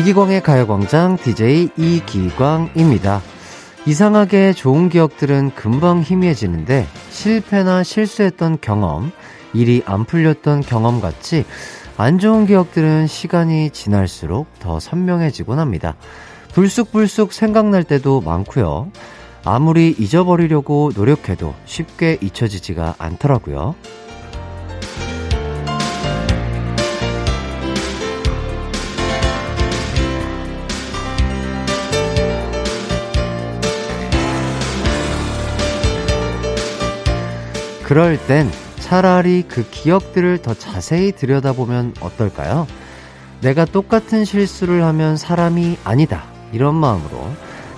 이기광의 가요광장 DJ 이기광입니다. 이상하게 좋은 기억들은 금방 희미해지는데 실패나 실수했던 경험, 일이 안 풀렸던 경험 같이 안 좋은 기억들은 시간이 지날수록 더 선명해지곤 합니다. 불쑥불쑥 생각날 때도 많고요. 아무리 잊어버리려고 노력해도 쉽게 잊혀지지가 않더라고요. 그럴 땐 차라리 그 기억들을 더 자세히 들여다보면 어떨까요? 내가 똑같은 실수를 하면 사람이 아니다. 이런 마음으로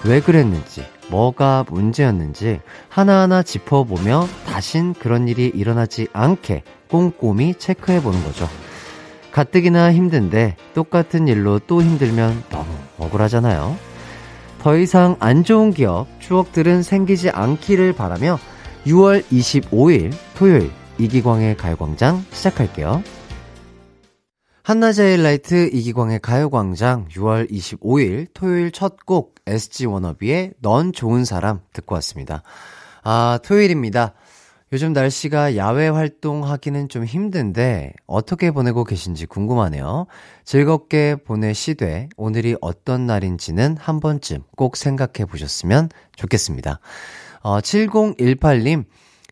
왜 그랬는지, 뭐가 문제였는지 하나하나 짚어보며 다신 그런 일이 일어나지 않게 꼼꼼히 체크해 보는 거죠. 가뜩이나 힘든데 똑같은 일로 또 힘들면 너무 억울하잖아요. 더 이상 안 좋은 기억, 추억들은 생기지 않기를 바라며 6월 25일 토요일 이기광의 가요광장 시작할게요. 한낮의 일라이트 이기광의 가요광장 6월 25일 토요일 첫 곡 SG 워너비의 넌 좋은 사람 듣고 왔습니다. 아, 토요일입니다. 요즘 날씨가 야외 활동하기는 좀 힘든데 어떻게 보내고 계신지 궁금하네요. 즐겁게 보내시되 오늘이 어떤 날인지는 한 번쯤 꼭 생각해 보셨으면 좋겠습니다. 어, 7018님,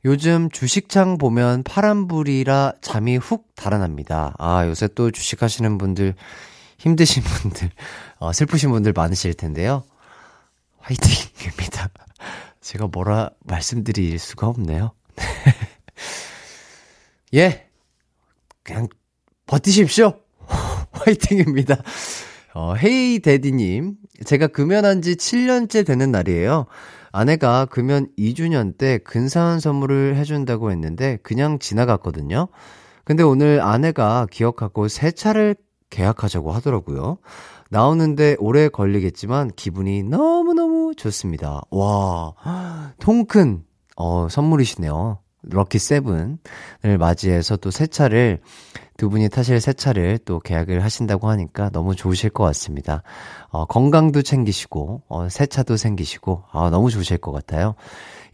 요즘 주식창 보면 파란불이라 잠이 훅 달아납니다. 아, 요새 또 주식하시는 분들, 힘드신 분들, 어, 슬프신 분들 많으실 텐데요. 화이팅입니다. 제가 뭐라 말씀드릴 수가 없네요. 예. 그냥 버티십시오. 화이팅입니다. 어, 헤이 데디님. 제가 금연한 지 7년째 되는 날이에요. 아내가 금연 2주년 때 근사한 선물을 해준다고 했는데 그냥 지나갔거든요. 근데 오늘 아내가 기억하고 새 차를 계약하자고 하더라고요. 나오는데 오래 걸리겠지만 기분이 너무너무 좋습니다. 와, 통큰, 어, 선물이시네요. 럭키 세븐을 맞이해서 또 새 차를 두 분이 타실 새 차를 또 계약을 하신다고 하니까 너무 좋으실 것 같습니다. 어, 건강도 챙기시고, 어, 새 차도 생기시고, 아, 너무 좋으실 것 같아요.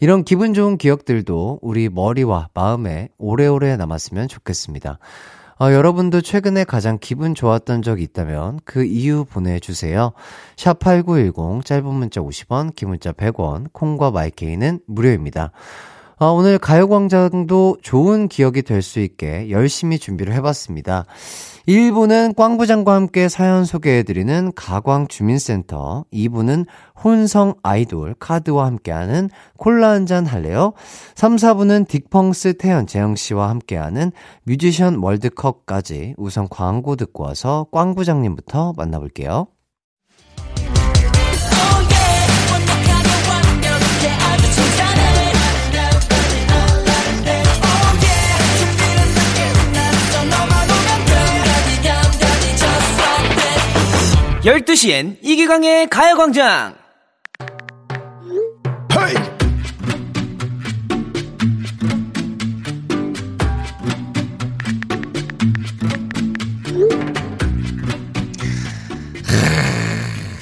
이런 기분 좋은 기억들도 우리 머리와 마음에 오래오래 남았으면 좋겠습니다. 어, 여러분도 최근에 가장 기분 좋았던 적이 있다면 그 이유 보내주세요. 샵8910, 짧은 문자 50원, 긴 문자 100원, 콩과 마이케이는 무료입니다. 아, 오늘 가요광장도 좋은 기억이 될 수 있게 열심히 준비를 해봤습니다. 1부는 꽝부장과 함께 사연 소개해드리는 가광주민센터, 2부는 혼성 아이돌 카드와 함께하는 콜라 한 잔 할래요? 3, 4부는 딕펑스 태연 재영씨와 함께하는 뮤지션 월드컵까지 우선 광고 듣고 와서 꽝부장님부터 만나볼게요. 12시엔 이기광의 가요광장!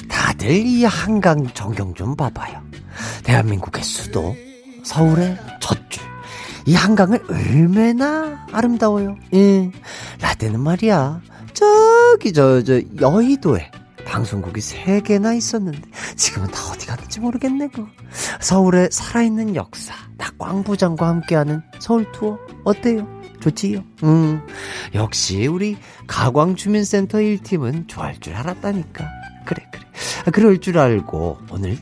다들 이 한강 전경 좀 봐봐요. 대한민국의 수도, 서울의 첫 줄. 이 한강을 얼마나 아름다워요. 예. 라떼는 말이야. 저기, 저, 저, 여의도에 방송국이 3개나 있었는데 지금은 다 어디 갔는지 모르겠네 그 서울의 살아있는 역사 나 꽝 부장과 함께하는 서울 투어. 어때요? 좋지요? 음. 역시 우리 가광주민센터 1팀은 좋아할 줄 알았다니까. 그래 그래. 아, 그럴 줄 알고 오늘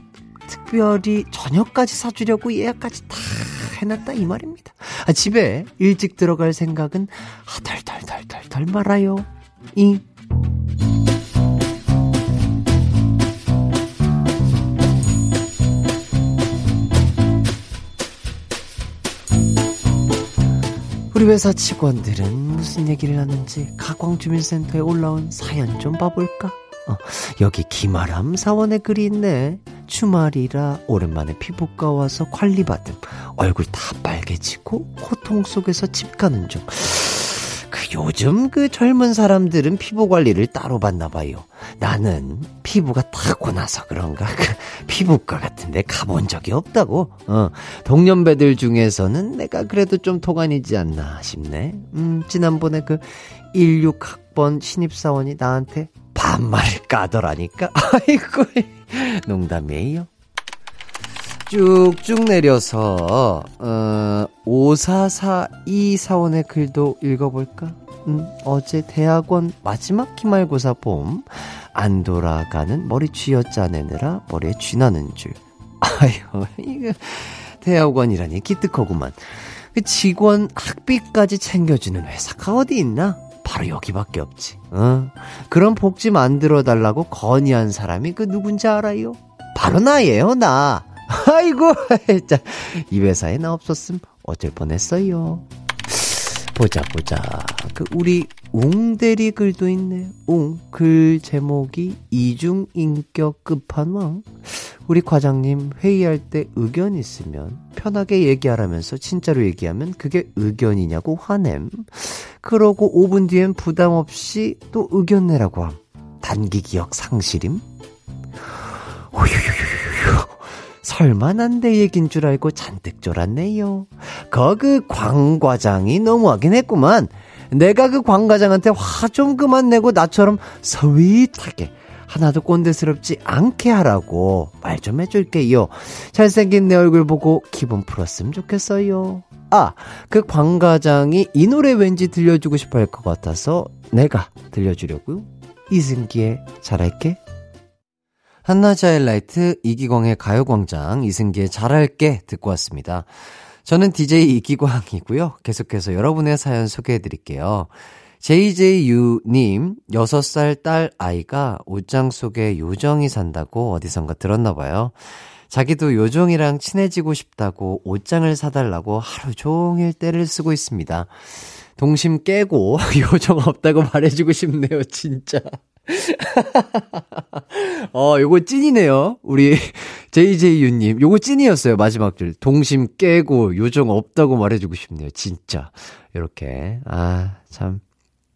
특별히 저녁까지 사주려고 예약까지 다 해놨다 이 말입니다. 아, 집에 일찍 들어갈 생각은 아, 덜덜덜덜덜 말아요. 이 우리 회사 직원들은 무슨 얘기를 하는지 가광주민센터에 올라온 사연 좀 봐볼까? 어, 여기 김아람 사원의 글이 있네. 주말이라 오랜만에 피부과 와서 관리받음. 얼굴 다 빨개지고 고통 속에서 집 가는 중. 그 요즘 그 젊은 사람들은 피부 관리를 따로 받나 봐요. 나는 피부가 타고나서 그런가 그 피부과 같은데 가본 적이 없다고. 어, 동년배들 중에서는 내가 그래도 좀 도가니지 않나 싶네. 음, 지난번에 그 16학번 신입사원이 나한테 반말을 까더라니까. 아이고, 농담이에요. 쭉쭉 내려서 어, 5442 사원의 글도 읽어볼까? 음, 어제 대학원 마지막 기말고사 봄 안 돌아가는 머리 쥐어짜내느라 머리에 쥐나는 줄. 아유, 이거 대학원이라니 기특하구만. 그 직원 학비까지 챙겨주는 회사가 어디 있나? 바로 여기밖에 없지. 어? 그런 복지 만들어 달라고 건의한 사람이 그 누군지 알아요? 바로 나예요, 나. 아이고, 자, 이 회사에 나 없었음 어쩔 뻔했어요. 보자, 보자. 그, 우리 웅대리 글도 있네. 웅, 글 제목이 이중인격 끝판왕. 우리 과장님 회의할 때 의견 있으면 편하게 얘기하라면서 진짜로 얘기하면 그게 의견이냐고 화냄. 그러고 5분 뒤엔 부담 없이 또 의견 내라고 함. 단기 기억 상실임? 오유유유유. 난내 얘긴 줄 알고 잔뜩 쫄았네요. 거그 광과장이 너무하긴 했구만. 내가 그 광과장한테 화 좀 그만 내고 나처럼 서윗하게 하나도 꼰대스럽지 않게 하라고 말 좀 해줄게요. 잘생긴 내 얼굴 보고 기분 풀었으면 좋겠어요. 아, 그 광과장이 이 노래 왠지 들려주고 싶어 할 것 같아서 내가 들려주려고요. 이승기의 잘할게. 한낮의 하이라이트 이기광의 가요광장 이승기의 잘할게 듣고 왔습니다. 저는 DJ 이기광이고요. 계속해서 여러분의 사연 소개해 드릴게요. JJU님, 6살 딸 아이가 옷장 속에 요정이 산다고 어디선가 들었나 봐요. 자기도 요정이랑 친해지고 싶다고 옷장을 사달라고 하루 종일 때를 쓰고 있습니다. 동심 깨고 요정 없다고 말해주고 싶네요, 진짜. 어, 요거 찐이네요. 우리 JJ유님. 요거 찐이었어요, 마지막 줄. 동심 깨고 요정 없다고 말해주고 싶네요, 진짜. 이렇게. 아, 참,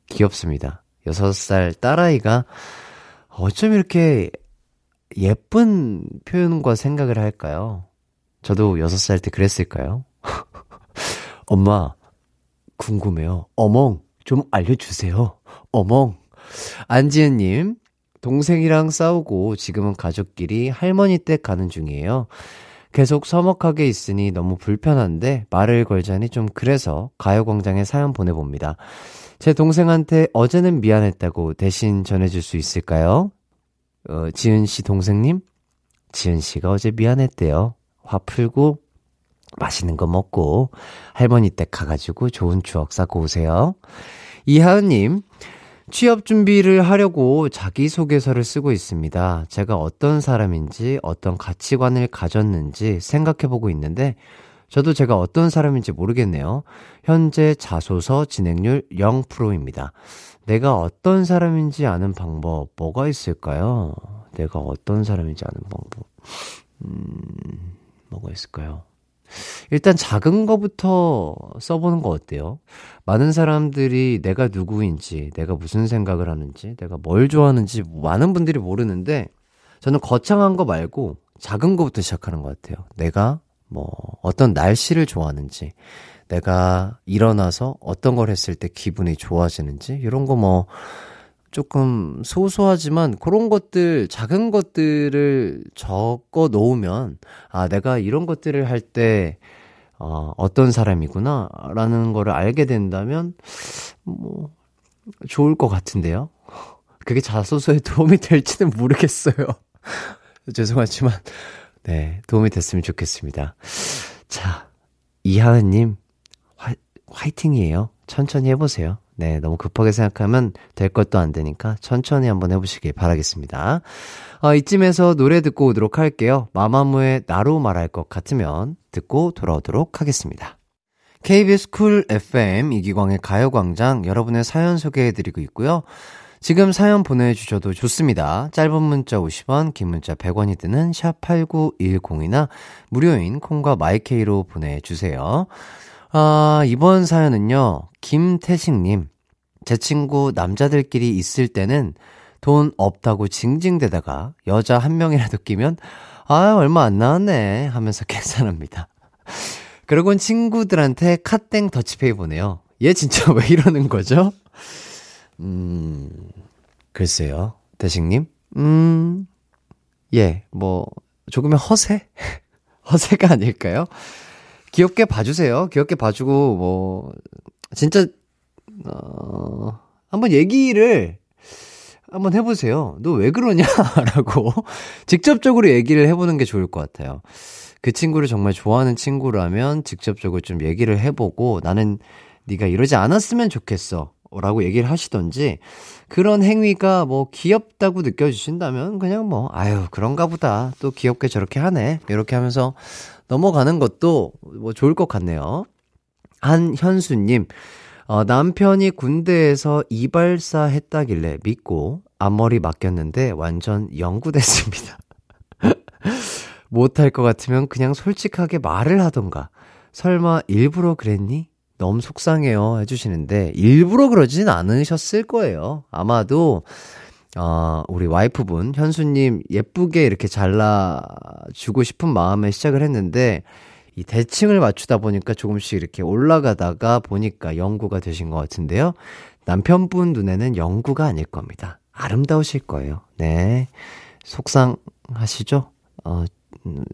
귀엽습니다. 6살 딸아이가 어쩜 이렇게 예쁜 표현과 생각을 할까요? 저도 6살 때 그랬을까요? 엄마, 궁금해요. 어멍, 좀 알려주세요. 어멍. 안지은님, 동생이랑 싸우고 지금은 가족끼리 할머니 댁 가는 중이에요. 계속 서먹하게 있으니 너무 불편한데 말을 걸자니 좀 그래서 가요광장에 사연 보내봅니다. 제 동생한테 어제는 미안했다고 대신 전해줄 수 있을까요? 어, 지은 씨 동생님? 지은 씨가 어제 미안했대요. 화 풀고 맛있는 거 먹고 할머니 댁 가가지고 좋은 추억 쌓고 오세요. 이하은님, 취업 준비를 하려고 자기소개서를 쓰고 있습니다. 제가 어떤 사람인지, 어떤 가치관을 가졌는지 생각해보고 있는데, 저도 제가 어떤 사람인지 모르겠네요. 현재 자소서 진행률 0%입니다. 내가 어떤 사람인지 아는 방법, 뭐가 있을까요? 내가 어떤 사람인지 아는 방법. 음, 뭐가 있을까요? 일단 작은 거부터 써보는 거 어때요? 많은 사람들이 내가 누구인지, 내가 무슨 생각을 하는지, 내가 뭘 좋아하는지 많은 분들이 모르는데 저는 거창한 거 말고 작은 거부터 시작하는 것 같아요. 내가 뭐 어떤 날씨를 좋아하는지, 내가 일어나서 어떤 걸 했을 때 기분이 좋아지는지 이런 거 뭐 조금 소소하지만 그런 것들 작은 것들을 적어 놓으면 아 내가 이런 것들을 할 때 어, 어떤 사람이구나 라는 거를 알게 된다면 뭐 좋을 것 같은데요. 그게 자소서에 도움이 될지는 모르겠어요. 죄송하지만 네 도움이 됐으면 좋겠습니다. 자 이하은님 화, 화이팅이에요. 천천히 해보세요. 네, 너무 급하게 생각하면 될 것도 안 되니까 천천히 한번 해보시길 바라겠습니다. 어, 이쯤에서 노래 듣고 오도록 할게요. 마마무의 나로 말할 것 같으면 듣고 돌아오도록 하겠습니다. KBS Cool FM 이기광의 가요광장 여러분의 사연 소개해드리고 있고요. 지금 사연 보내주셔도 좋습니다. 짧은 문자 50원, 긴 문자 100원이 드는 샵 8910이나 무료인 콩과 My K로 보내주세요. 아, 이번 사연은요, 김태식님. 제 친구 남자들끼리 있을 때는 돈 없다고 징징대다가 여자 한 명이라도 끼면 아, 얼마 안 나왔네 하면서 계산합니다. 그러곤 친구들한테 카땡 더치페이 보내요. 얘 진짜 왜 이러는 거죠? 음, 글쎄요. 대식님? 음, 예, 뭐, 조금의 허세? 허세가 아닐까요? 귀엽게 봐주세요. 귀엽게 봐주고, 뭐, 진짜, 어, 한번 얘기를 한번 해보세요. 너 왜 그러냐? 라고 직접적으로 얘기를 해보는 게 좋을 것 같아요. 그 친구를 정말 좋아하는 친구라면 직접적으로 좀 얘기를 해보고 나는 네가 이러지 않았으면 좋겠어. 라고 얘기를 하시던지 그런 행위가 뭐 귀엽다고 느껴지신다면 그냥 뭐 아유 그런가 보다 또 귀엽게 저렇게 하네 이렇게 하면서 넘어가는 것도 뭐 좋을 것 같네요. 한현수님 어, 남편이 군대에서 이발사 했다길래 믿고 앞머리 맡겼는데 완전 영구됐습니다. 못할 것 같으면 그냥 솔직하게 말을 하던가. 설마 일부러 그랬니? 너무 속상해요 해주시는데 일부러 그러진 않으셨을 거예요. 아마도 어, 우리 와이프분 현수님 예쁘게 이렇게 잘라주고 싶은 마음에 시작을 했는데 이 대칭을 맞추다 보니까 조금씩 이렇게 올라가다가 보니까 영구가 되신 것 같은데요. 남편분 눈에는 영구가 아닐 겁니다. 아름다우실 거예요. 네. 속상하시죠? 어, 음,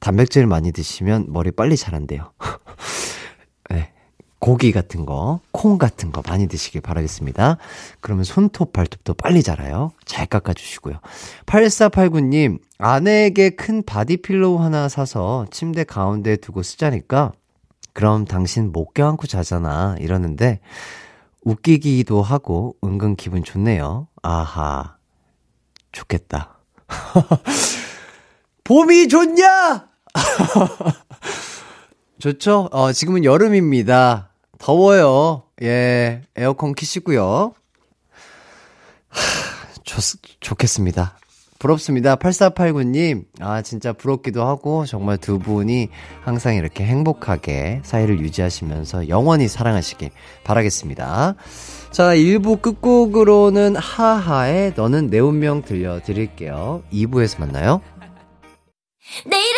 단백질 많이 드시면 머리 빨리 자란대요. 네. 고기 같은 거, 콩 같은 거 많이 드시길 바라겠습니다. 그러면 손톱, 발톱도 빨리 자라요. 잘 깎아주시고요. 8489님, 아내에게 큰 body pillow 하나 사서 침대 가운데 두고 쓰자니까, 그럼 당신 목 껴안고 자잖아. 이러는데, 웃기기도 하고, 은근 기분 좋네요. 아하. 좋겠다. 봄이 좋냐? 좋죠? 어, 지금은 여름입니다. 더워요. 예, 에어컨 키시고요. 하, 좋, 좋겠습니다. 부럽습니다. 8489님, 아, 진짜 부럽기도 하고, 정말 두 분이 항상 이렇게 행복하게 사이를 유지하시면서 영원히 사랑하시길 바라겠습니다. 자, 1부 끝곡으로는 하하의 너는 내 운명 들려드릴게요. 2부에서 만나요. 내 이름은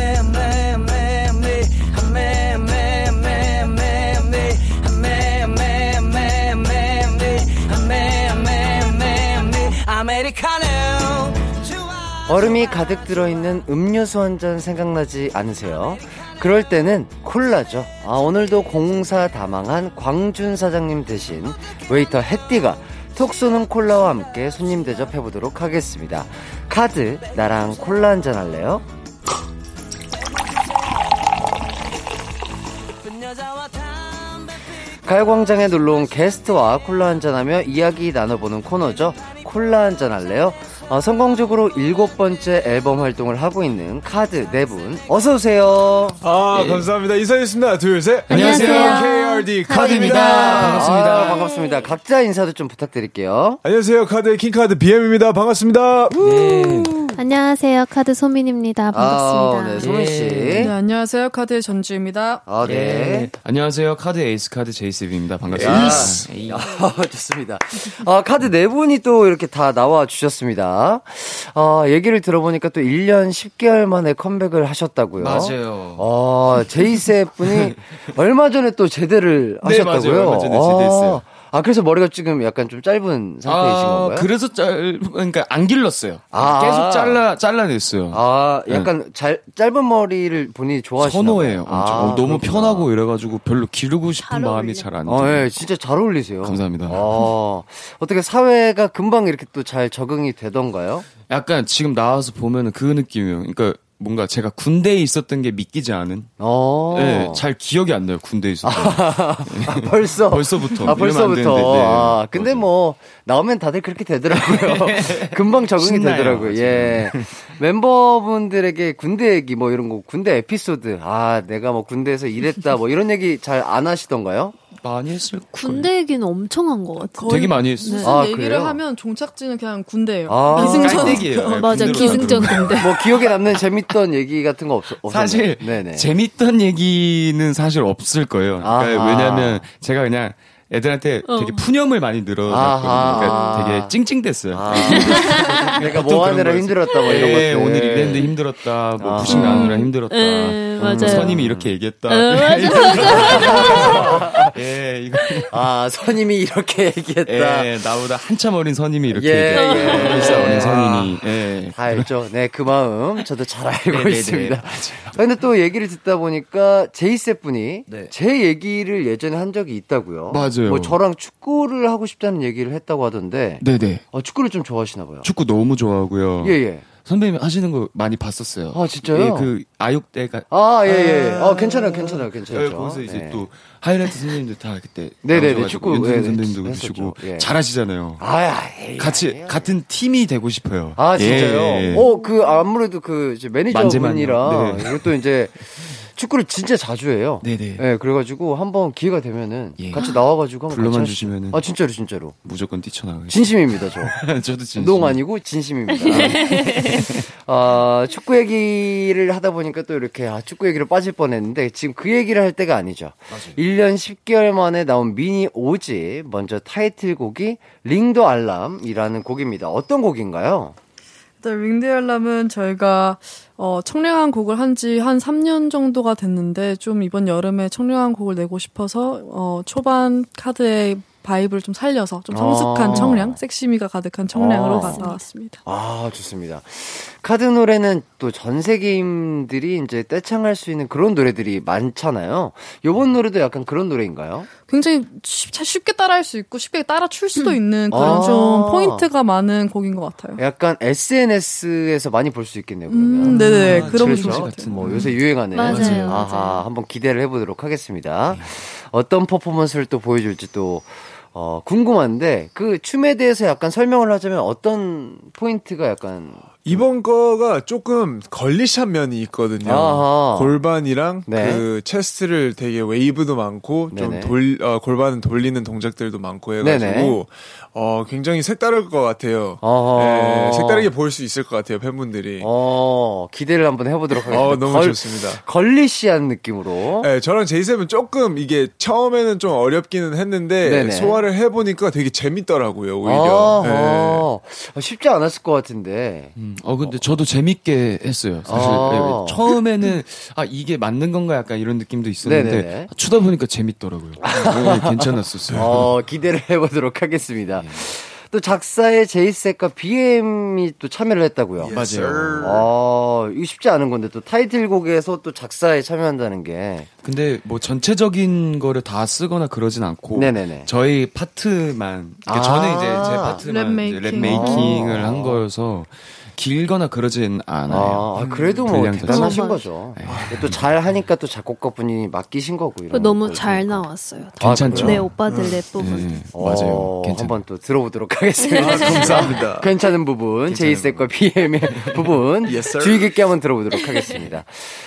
얼음이 가득 들어있는 음료수 한 잔 생각나지 않으세요? 그럴 때는 콜라죠. 아, 오늘도 공사 다망한 광준 사장님 대신 웨이터 햇띠가 톡 쏘는 콜라와 함께 손님 대접해보도록 하겠습니다. KARD, 나랑 콜라 한 잔 할래요? 가요광장에 놀러온 게스트와 콜라 한잔하며 이야기 나눠보는 코너죠. 콜라 한잔 할래요? 어, 성공적으로 일곱 번째 앨범 활동을 하고 있는 KARD 네 분 어서 오세요. 아, 감사합니다. 인사드리겠습니다. 둘, 셋. 안녕하세요. KRD KARD입니다. 반갑습니다. 아, 반갑습니다. 각자 인사도 좀 부탁드릴게요. 안녕하세요. KARD의 킹카드 BM입니다. 반갑습니다. 안녕하세요. KARD 소민입니다. 반갑습니다. 아, 네, 소민 씨. 네, 안녕하세요. KARD의 전지우입니다. 아, 네. 안녕하세요. KARD 에이스 카드 제이셉입니다. 반갑습니다. 아, 좋습니다. 아, KARD 네 분이 또 이렇게 다 나와 주셨습니다. 아, 얘기를 들어보니까 또 1년 10개월 만에 컴백을 하셨다고요. 맞아요. 아, 제이셉 분이 얼마 전에 또 제대를 네, 하셨다고요. 맞아요. 얼마 전에 제대했어요. 아, 그래서 머리가 지금 약간 좀 짧은 상태이신 건가요? 그래서 짤, 그러니까 안 길렀어요. 아. 계속 잘라, 잘라냈어요. 아, 약간 잘, 짧은 머리를 본인이 좋아하시나 선호해요. 아, 어, 너무 그렇구나. 편하고 이래가지고 별로 기르고 싶은 잘 마음이 어울려. 잘안 어, 들어요. 예, 진짜 잘 어울리세요. 감사합니다. 어, 어떻게 사회가 금방 이렇게 또 잘 적응이 되던가요? 약간 지금 나와서 보면은 그 느낌이에요. 그러니까 뭔가 제가 군대에 있었던 게 믿기지 않은. 어. 네, 잘 기억이 안 나요. 군대에 있었던. 게. 벌써. 벌써부터. 아, 벌써부터. 되는데, 네. 아, 근데 뭐, 나오면 다들 그렇게 되더라고요. 금방 적응이 신나요, 되더라고요. 예. 멤버분들에게 군대 얘기 뭐 이런 거, 군대 에피소드. 아, 내가 뭐 군대에서 일했다 뭐 이런 얘기 잘 안 하시던가요? 많이 했을 거예요. 군대 얘기는 엄청 한 것 같아요. 되게 많이 했어요. 무슨 아, 얘기를 그래요? 하면 종착지는 그냥 군대예요. 아. 기승전. 깔때기예요. 어, 맞아, 기승전. 군대. 뭐 기억에 남는 재밌던 얘기 같은 거 없, 없었나요? 사실 네네. 재밌던 얘기는 사실 없을 거예요. 그러니까 아하. 왜냐하면 제가 그냥 애들한테 되게 푸념을 많이 늘어놨거든요. 아하. 그러니까 되게 찡찡댔어요. 아, 내가 뭐 하느라 힘들었다 뭐 이런 예, 것들. 오늘 이랬는데 힘들었다. 뭐 아. 부식 나느라 힘들었다. 예, 맞아요. 뭐 선임이 이렇게 얘기했다. 어, 맞아, 예, 이거. 아, 선임이 이렇게 얘기했다. 예, 나보다 한참 어린 선임이 이렇게 예, 얘기했다. 예. 몇살 어린 아. 선임이. 예. 다 알죠. 네, 그 마음 저도 잘 알고 네네네. 있습니다. 맞아요. 근데 또 얘기를 듣다 보니까 제이셉 분이 네. 제 얘기를 예전에 한 적이 있다고요. 맞아요. 뭐 저랑 축구를 하고 싶다는 얘기를 했다고 하던데. 네네. 어, 축구를 좀 좋아하시나 봐요. 축구 너무 좋아하고요. 예, 예. 선배님 하시는 거 많이 봤었어요. 아, 진짜요? 예, 그 아육대가 아, 예, 예. 어, 괜찮아요, 괜찮아요, 괜찮죠. 예, 거기서 이제 네. 또 하이라이트 선생님들 다 그때 네네네, 축구, 윤선 예, 선생님도. 그러시고 예. 잘하시잖아요. 아, 에이, 같이 아니에요. 같은 팀이 되고 싶어요. 아, 진짜요? 예, 예. 어, 그, 아무래도 그, 이제 매니저분이라, 만재만요. 네. 그리고 또 이제, 축구를 진짜 자주 해요. 네네. 예, 그래가지고, 한번 기회가 되면은, 예. 같이 나와가지고 한번 불러만. 주시면은. 아, 진짜로, 진짜로. 무조건 뛰쳐나가요. 진심입니다, 저. 저도 진심. 농 아니고 진심입니다. 아, 축구 얘기를 하다 보니까 또 이렇게 아, 축구 얘기로 빠질 뻔했는데 지금 그 얘기를 할 때가 아니죠. 1년 10개월 만에 나온 미니 5집 먼저 타이틀곡이 Ring The Alarm이라는 곡입니다. 어떤 곡인가요? 일단 Ring The Alarm은 저희가 어, 청량한 곡을 한 지 한 3년 정도가 됐는데 좀 이번 여름에 청량한 곡을 내고 싶어서 어, 초반 KARD의 vibe를 좀 살려서 좀 성숙한 아. 청량, 섹시미가 가득한 청량으로 아. 가져왔습니다. 아, 좋습니다. KARD 노래는 또 전 세계인들이 이제 떼창할 수 있는 그런 노래들이 많잖아요. 요번 노래도 약간 그런 노래인가요? 굉장히 쉽, 쉽게 따라할 수 있고 쉽게 따라 출 수도 있는 그런 아. 좀 포인트가 많은 곡인 것 같아요. 약간 SNS에서 많이 볼 수 있겠네요, 그러면. 음, 네네. 아, 그런 것 같은. 뭐 요새 유행하는 맞아요, 아하, 맞아요. 한번 기대를 해보도록 하겠습니다. 어떤 퍼포먼스를 또 보여줄지 또 어, 궁금한데 그 춤에 대해서 약간 설명을 하자면 어떤 포인트가 약간 이번 거가 조금 girlish한 면이 있거든요. 아하. 골반이랑 네. 그 chest를 되게 웨이브도 많고. 좀 돌, 어, 골반은 돌리는 동작들도 많고 해가지고 네네. 어, 굉장히 색다를 것 같아요. 어허. 네, 색다르게 볼 수 있을 것 같아요, 팬분들이. 어, 기대를 한번 해보도록 하겠습니다. 어, 너무 걸- 좋습니다. 걸리시한 느낌으로. 네, 저랑 제이셉은 조금 이게 처음에는 좀 어렵기는 했는데 네네. 소화를 해보니까 되게 재밌더라고요, 오히려. 네. 어허. 쉽지 않았을 것 같은데. 음, 어 근데 저도 재밌게 했어요. 사실 아. 예, 처음에는 아 이게 맞는 건가 약간 이런 느낌도 있었는데 네네네. 추다 보니까 재밌더라고요. 예, 괜찮았었어요. 어, 기대를 해보도록 하겠습니다. 또 작사에 제이셉과 BM이 또 참여를 했다고요. 맞아요. 아, 이거 쉽지 않은 건데 또 타이틀곡에서 또 작사에 참여한다는 게. 근데 뭐 전체적인 거를 다 쓰거나 그러진 않고 네네네. 저희 파트만 그러니까 아. 저는 이제 제 파트만 랩 이제 랩 making. making을 아. 한 거여서 길거나 그러진 않아요. 아, 그래도 뭐 대단하신. 거죠. 또 잘 하니까 또 작곡가분이 맡기신 거고. 이런 너무 잘. 나왔어요. 괜찮죠? 네, 오빠들 랩 부분. 예, 어, 맞아요. 괜찮. 한번 또 들어보도록 하겠습니다. 감사합니다. 괜찮은 부분, 제이셉과 BM의 부분 주의 깊게 한번 들어보도록 하겠습니다.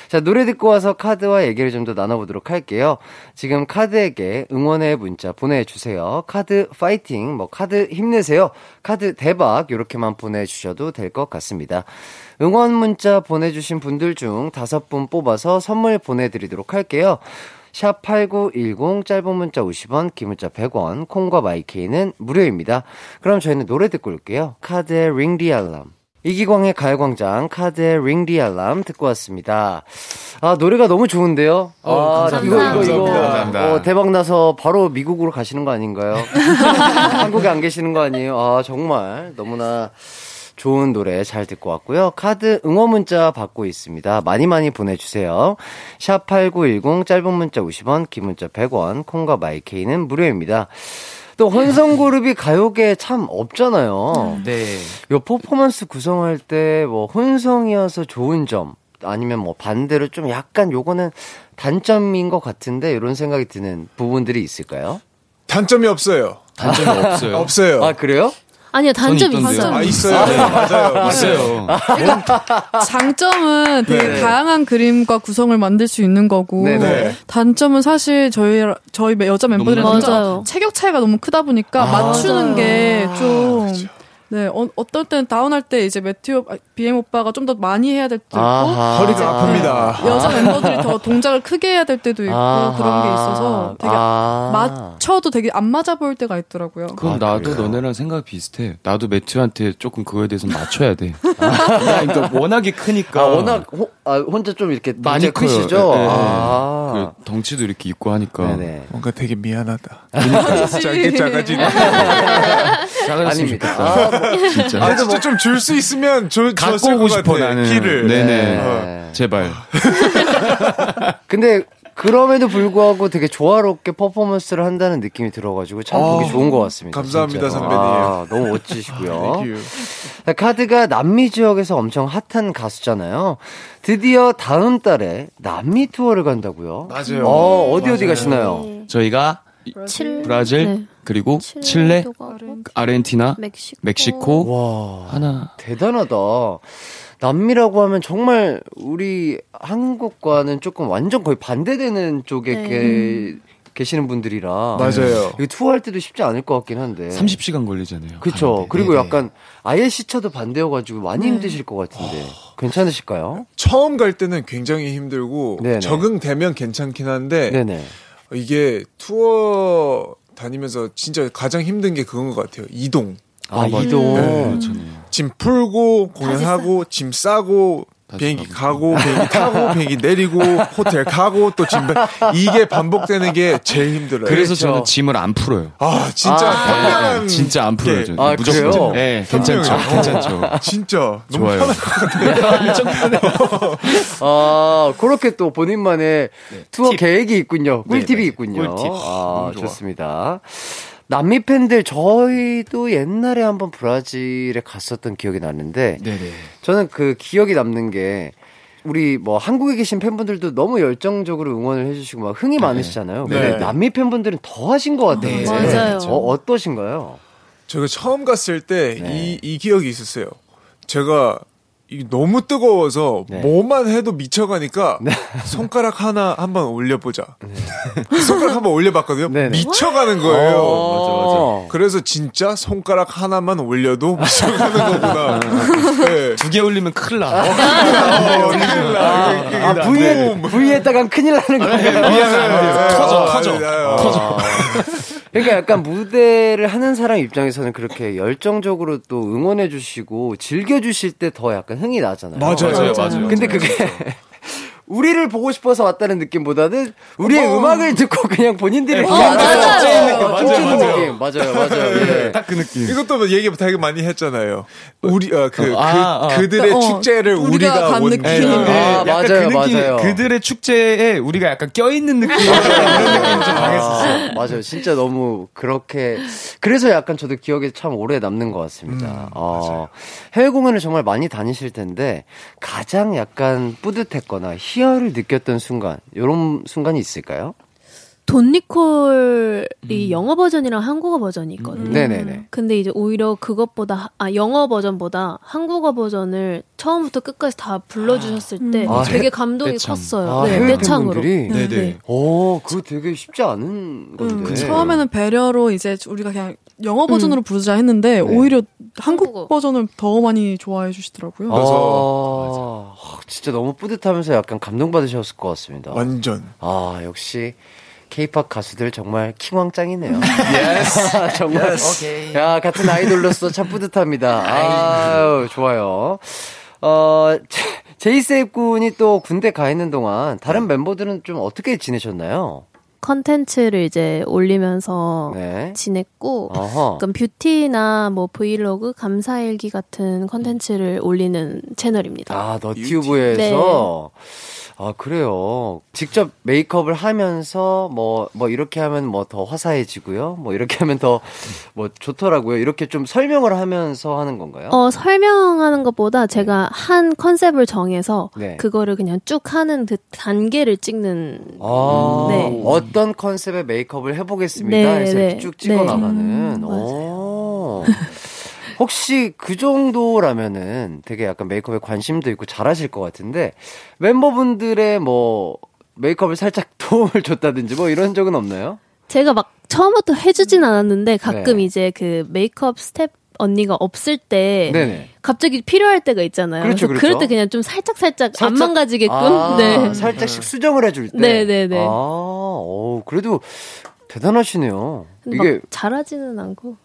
자, 노래 듣고 와서 카드와 얘기를 좀 더 나눠보도록 할게요. 지금 카드에게 응원의 문자 보내주세요. 카드 파이팅, 뭐 카드 힘내세요. 카드 대박 이렇게만 보내주셔도 될 것 같 습니다. 응원 문자 보내주신 분들 중 다섯 분 뽑아서 선물 보내드리도록 할게요. 샵8910 짧은 문자 50원, 긴 문자 100원, 콩과 마이케이는 무료입니다. 그럼 저희는 노래 듣고 올게요. 카드의 Ring The Alarm. 이기광의 가요광장 카드의 Ring The Alarm 듣고 왔습니다. 아 노래가 너무 좋은데요. 아 감사합니다. 이거 이거 이거 감사합니다. 어, 대박 나서 바로 미국으로 가시는 거 아닌가요? 한국에 안 계시는 거 아니에요? 아 정말 너무나 좋은 노래 잘 듣고 왔고요. 카드 응원 문자 받고 있습니다. 많이 많이 보내주세요. 샵 8910 짧은 문자 50원, 긴 문자 100원, 콩과 마이케이는 무료입니다. 또 혼성그룹이 가요계에 참 없잖아요. 네. 요 퍼포먼스 구성할 때 뭐 혼성이어서 좋은 점 아니면 뭐 반대로 좀 약간 요거는 단점인 것 같은데 이런 생각이 드는 부분들이 있을까요? 단점이 없어요. 단점이 없어요. 없어요. 아 그래요? 아니요, 단점이 있던데요. 있어요. 아, 있어요. 네, 맞아요. 있어요. 장점은 되게 네. 다양한 그림과 구성을 만들 수 있는 거고 네네. 단점은 사실 저희 저희 여자 멤버들은. 체격 차이가 너무 크다 보니까 맞추는 맞아요. 게좀 네, 어, 어떨 때는 다운할 때 이제 매튜 아, BM 오빠가 좀 더 많이 해야 될 때도 있고 아하. 허리가 아픕니다. 여자 멤버들이 더 동작을 크게 해야 될 때도 있고 아하. 그런 게 있어서 되게 아. 맞춰도 되게 안 맞아 보일 때가 있더라고요. 그건 아, 나도 그래요? 너네랑 생각 비슷해. 나도 매튜한테 조금 그거에 대해서 맞춰야 돼. 아, 그러니까 워낙에 크니까. 아 워낙 호, 아, 혼자 좀 이렇게 많이 크시죠? 예. 아. 그 덩치도 이렇게 있고 하니까. 네네. 뭔가 되게 미안하다. 그러니까. 작게 작아지네. 작아졌으면. 좋겠다. 아, 뭐, 진짜. 아, 진짜 좀 줄 수 있으면 줘, 갖고 오고 것 싶어 같아. 나는. 키를. 네네. 네. 제발. 근데 그럼에도 불구하고 되게 조화롭게 퍼포먼스를 한다는 느낌이 들어가지고 참 보기 어, 좋은 것 같습니다. 감사합니다, 진짜로. 선배님. 아, 너무 멋지시고요. 카드가 남미 지역에서 엄청 핫한 가수잖아요. 드디어 다음 달에 남미 투어를 간다고요. 맞아요. 어, 어디 어디 가시나요? 저희가 칠, 브라질 네. 그리고 칠레, 아르헨티나, 멕시코, 멕시코 와, 하나. 대단하다. 남미라고 하면 정말 우리 한국과는 조금 완전 거의 반대되는 쪽에 네. 계, 계시는 분들이라. 맞아요. 이거 투어할 때도 쉽지 않을 것 같긴 한데. 30시간 걸리잖아요. 그쵸. 가는데. 그리고 네네. 약간 아예 시차도 반대여가지고 많이 힘드실 것 같은데. 괜찮으실까요? 처음 갈 때는 굉장히 힘들고 네네. 적응되면 괜찮긴 한데 네네. 이게 투어 다니면서 진짜 가장 힘든 게 그건 것 같아요. 이동. 아, 맞아요. 이동. 네, 그렇잖아요. 짐 풀고 공연하고 짐 싸고 비행기 가고. 비행기 타고 비행기 내리고 호텔 가고 또 짐 이게 반복되는 게 제일 힘들어요. 그래서 그렇죠. 저는 짐을 안 풀어요. 아 진짜 아, 현명한 네, 진짜 안 풀어요. 게 저는. 아, 무조건. 네, 괜찮죠. 괜찮죠. 진짜 너무 좋아요. 아, 그렇게 또 본인만의 투어 계획이 있군요. 네, 꿀팁이 네. 있군요. 꿀팁. 아, 너무 좋아. 좋습니다. 남미 팬들 저희도 옛날에 한번 브라질에 갔었던 기억이 나는데 네네. 저는 그 기억이 남는 게 우리 뭐 한국에 계신 팬분들도 너무 열정적으로 응원을 해주시고 막 흥이 많으시잖아요. 네. 근데 남미 팬분들은 더 하신 것 같아요. 네, 맞아요. 어, 어떠신가요? 제가 처음 갔을 때이 네. 이 기억이 있었어요. 제가 이 너무 뜨거워서 네. 뭐만 해도 미쳐가니까 손가락 하나 한번 올려보자. 손가락 한번 올려봤거든요. 네네. 미쳐가는 거예요. 어, 그래서 진짜 손가락 하나만 올려도 미쳐가는 거구나. 네. 두개 올리면 큰일 나. 어, 큰일 나. 아, V에, V에다가 큰일 나는 거예요. 네. 터져, 어, 터져. 맞아요. 터져. 그러니까 약간 무대를 하는 사람 입장에서는 그렇게 열정적으로 또 응원해 주시고 즐겨 주실 때 더 약간 흥이 나잖아요. 맞아요, 맞아요. 근데 그게 우리를 보고 싶어서 왔다는 느낌보다는 우리의 어. 음악을 듣고 그냥 본인들이 네. 춤추는 느낌, 맞아요, 춤추는 맞아요. 느낌. 맞아요, 맞아요. 예. 딱 그 느낌. 이것도 얘기 되게 많이 했잖아요. 우리 어, 그, 아, 그 아. 그들의 어, 축제를 우리가 우리가 간온 느낌. 네. 아, 약간 맞아요, 그 느낌, 맞아요. 그들의 축제에 우리가 약간 껴있는 느낌. 이런 느낌이 좀 강했었어요. 아, 맞아요. 진짜 너무 그렇게 그래서 약간 저도 기억에 참 오래 남는 것 음, 같습니다. 어, 해외 공연을 정말 많이 다니실 텐데 가장 약간 뿌듯했거나 희열을 느꼈던 순간 이런 순간이 있을까요? 돈 니콜이 영어 버전이랑 한국어 버전이 있거든요. 음. 네네네. 근데 이제 오히려 그것보다 아 영어 버전보다 한국어 버전을 처음부터 끝까지 다 불러주셨을 때 아, 되게 감동이 떼창. 컸어요. 아, 네, 떼창으로. 네, 네네. 네. 오, 그거 되게 쉽지 않은 건데. 그 처음에는 배려로 이제 우리가 그냥 영어 버전으로 부르자 했는데 네. 오히려 한국 한국어. 버전을 더 많이 좋아해 주시더라고요. 아, 진짜 너무 뿌듯하면서 약간 감동받으셨을 것 같습니다. 완전. 아, 역시 케이팝 가수들 정말 킹왕짱이네요. 정말. 야, 같은 아이돌로서 참 뿌듯합니다. 아유, 좋아요. 어, 제이셉 군이 또 군대 가 있는 동안 다른 멤버들은 좀 어떻게 지내셨나요? 컨텐츠를 이제 올리면서 네. 지냈고 어허. 그럼 뷰티나 뭐 브이로그, 감사일기 같은 컨텐츠를 올리는 채널입니다. 아, 너튜브에서. 아, 그래요. 직접 메이크업을 하면서 뭐, 뭐 이렇게 하면 뭐 더 화사해지고요. 뭐 이렇게 하면 더 뭐 좋더라고요. 이렇게 좀 설명을 하면서 하는 건가요? 어, 설명하는 것보다 제가 한 컨셉을 정해서 네. 그거를 그냥 쭉 하는 그 단계를 찍는 아, 네. 어떤 컨셉의 메이크업을 해보겠습니다. 네, 해서 이렇게 네. 쭉 찍어 네. 나가는. 음, 오. 혹시 그 정도라면은 되게 약간 메이크업에 관심도 있고 잘하실 것 같은데 멤버분들의 뭐 메이크업을 살짝 도움을 줬다든지 뭐 이런 적은 없나요? 제가 막 처음부터 해주진 않았는데 가끔 네. 이제 그 메이크업 스텝 언니가 없을 때 네네. 갑자기 필요할 때가 있잖아요. 그렇죠, 그렇죠. 그럴 때 그냥 좀 살짝 살짝, 안 살짝- 망가지게끔. 아, 네. 살짝씩 수정을 해줄 때. 네, 네, 네. 아, 오, 그래도 대단하시네요. 근데 이게 막 잘하지는 않고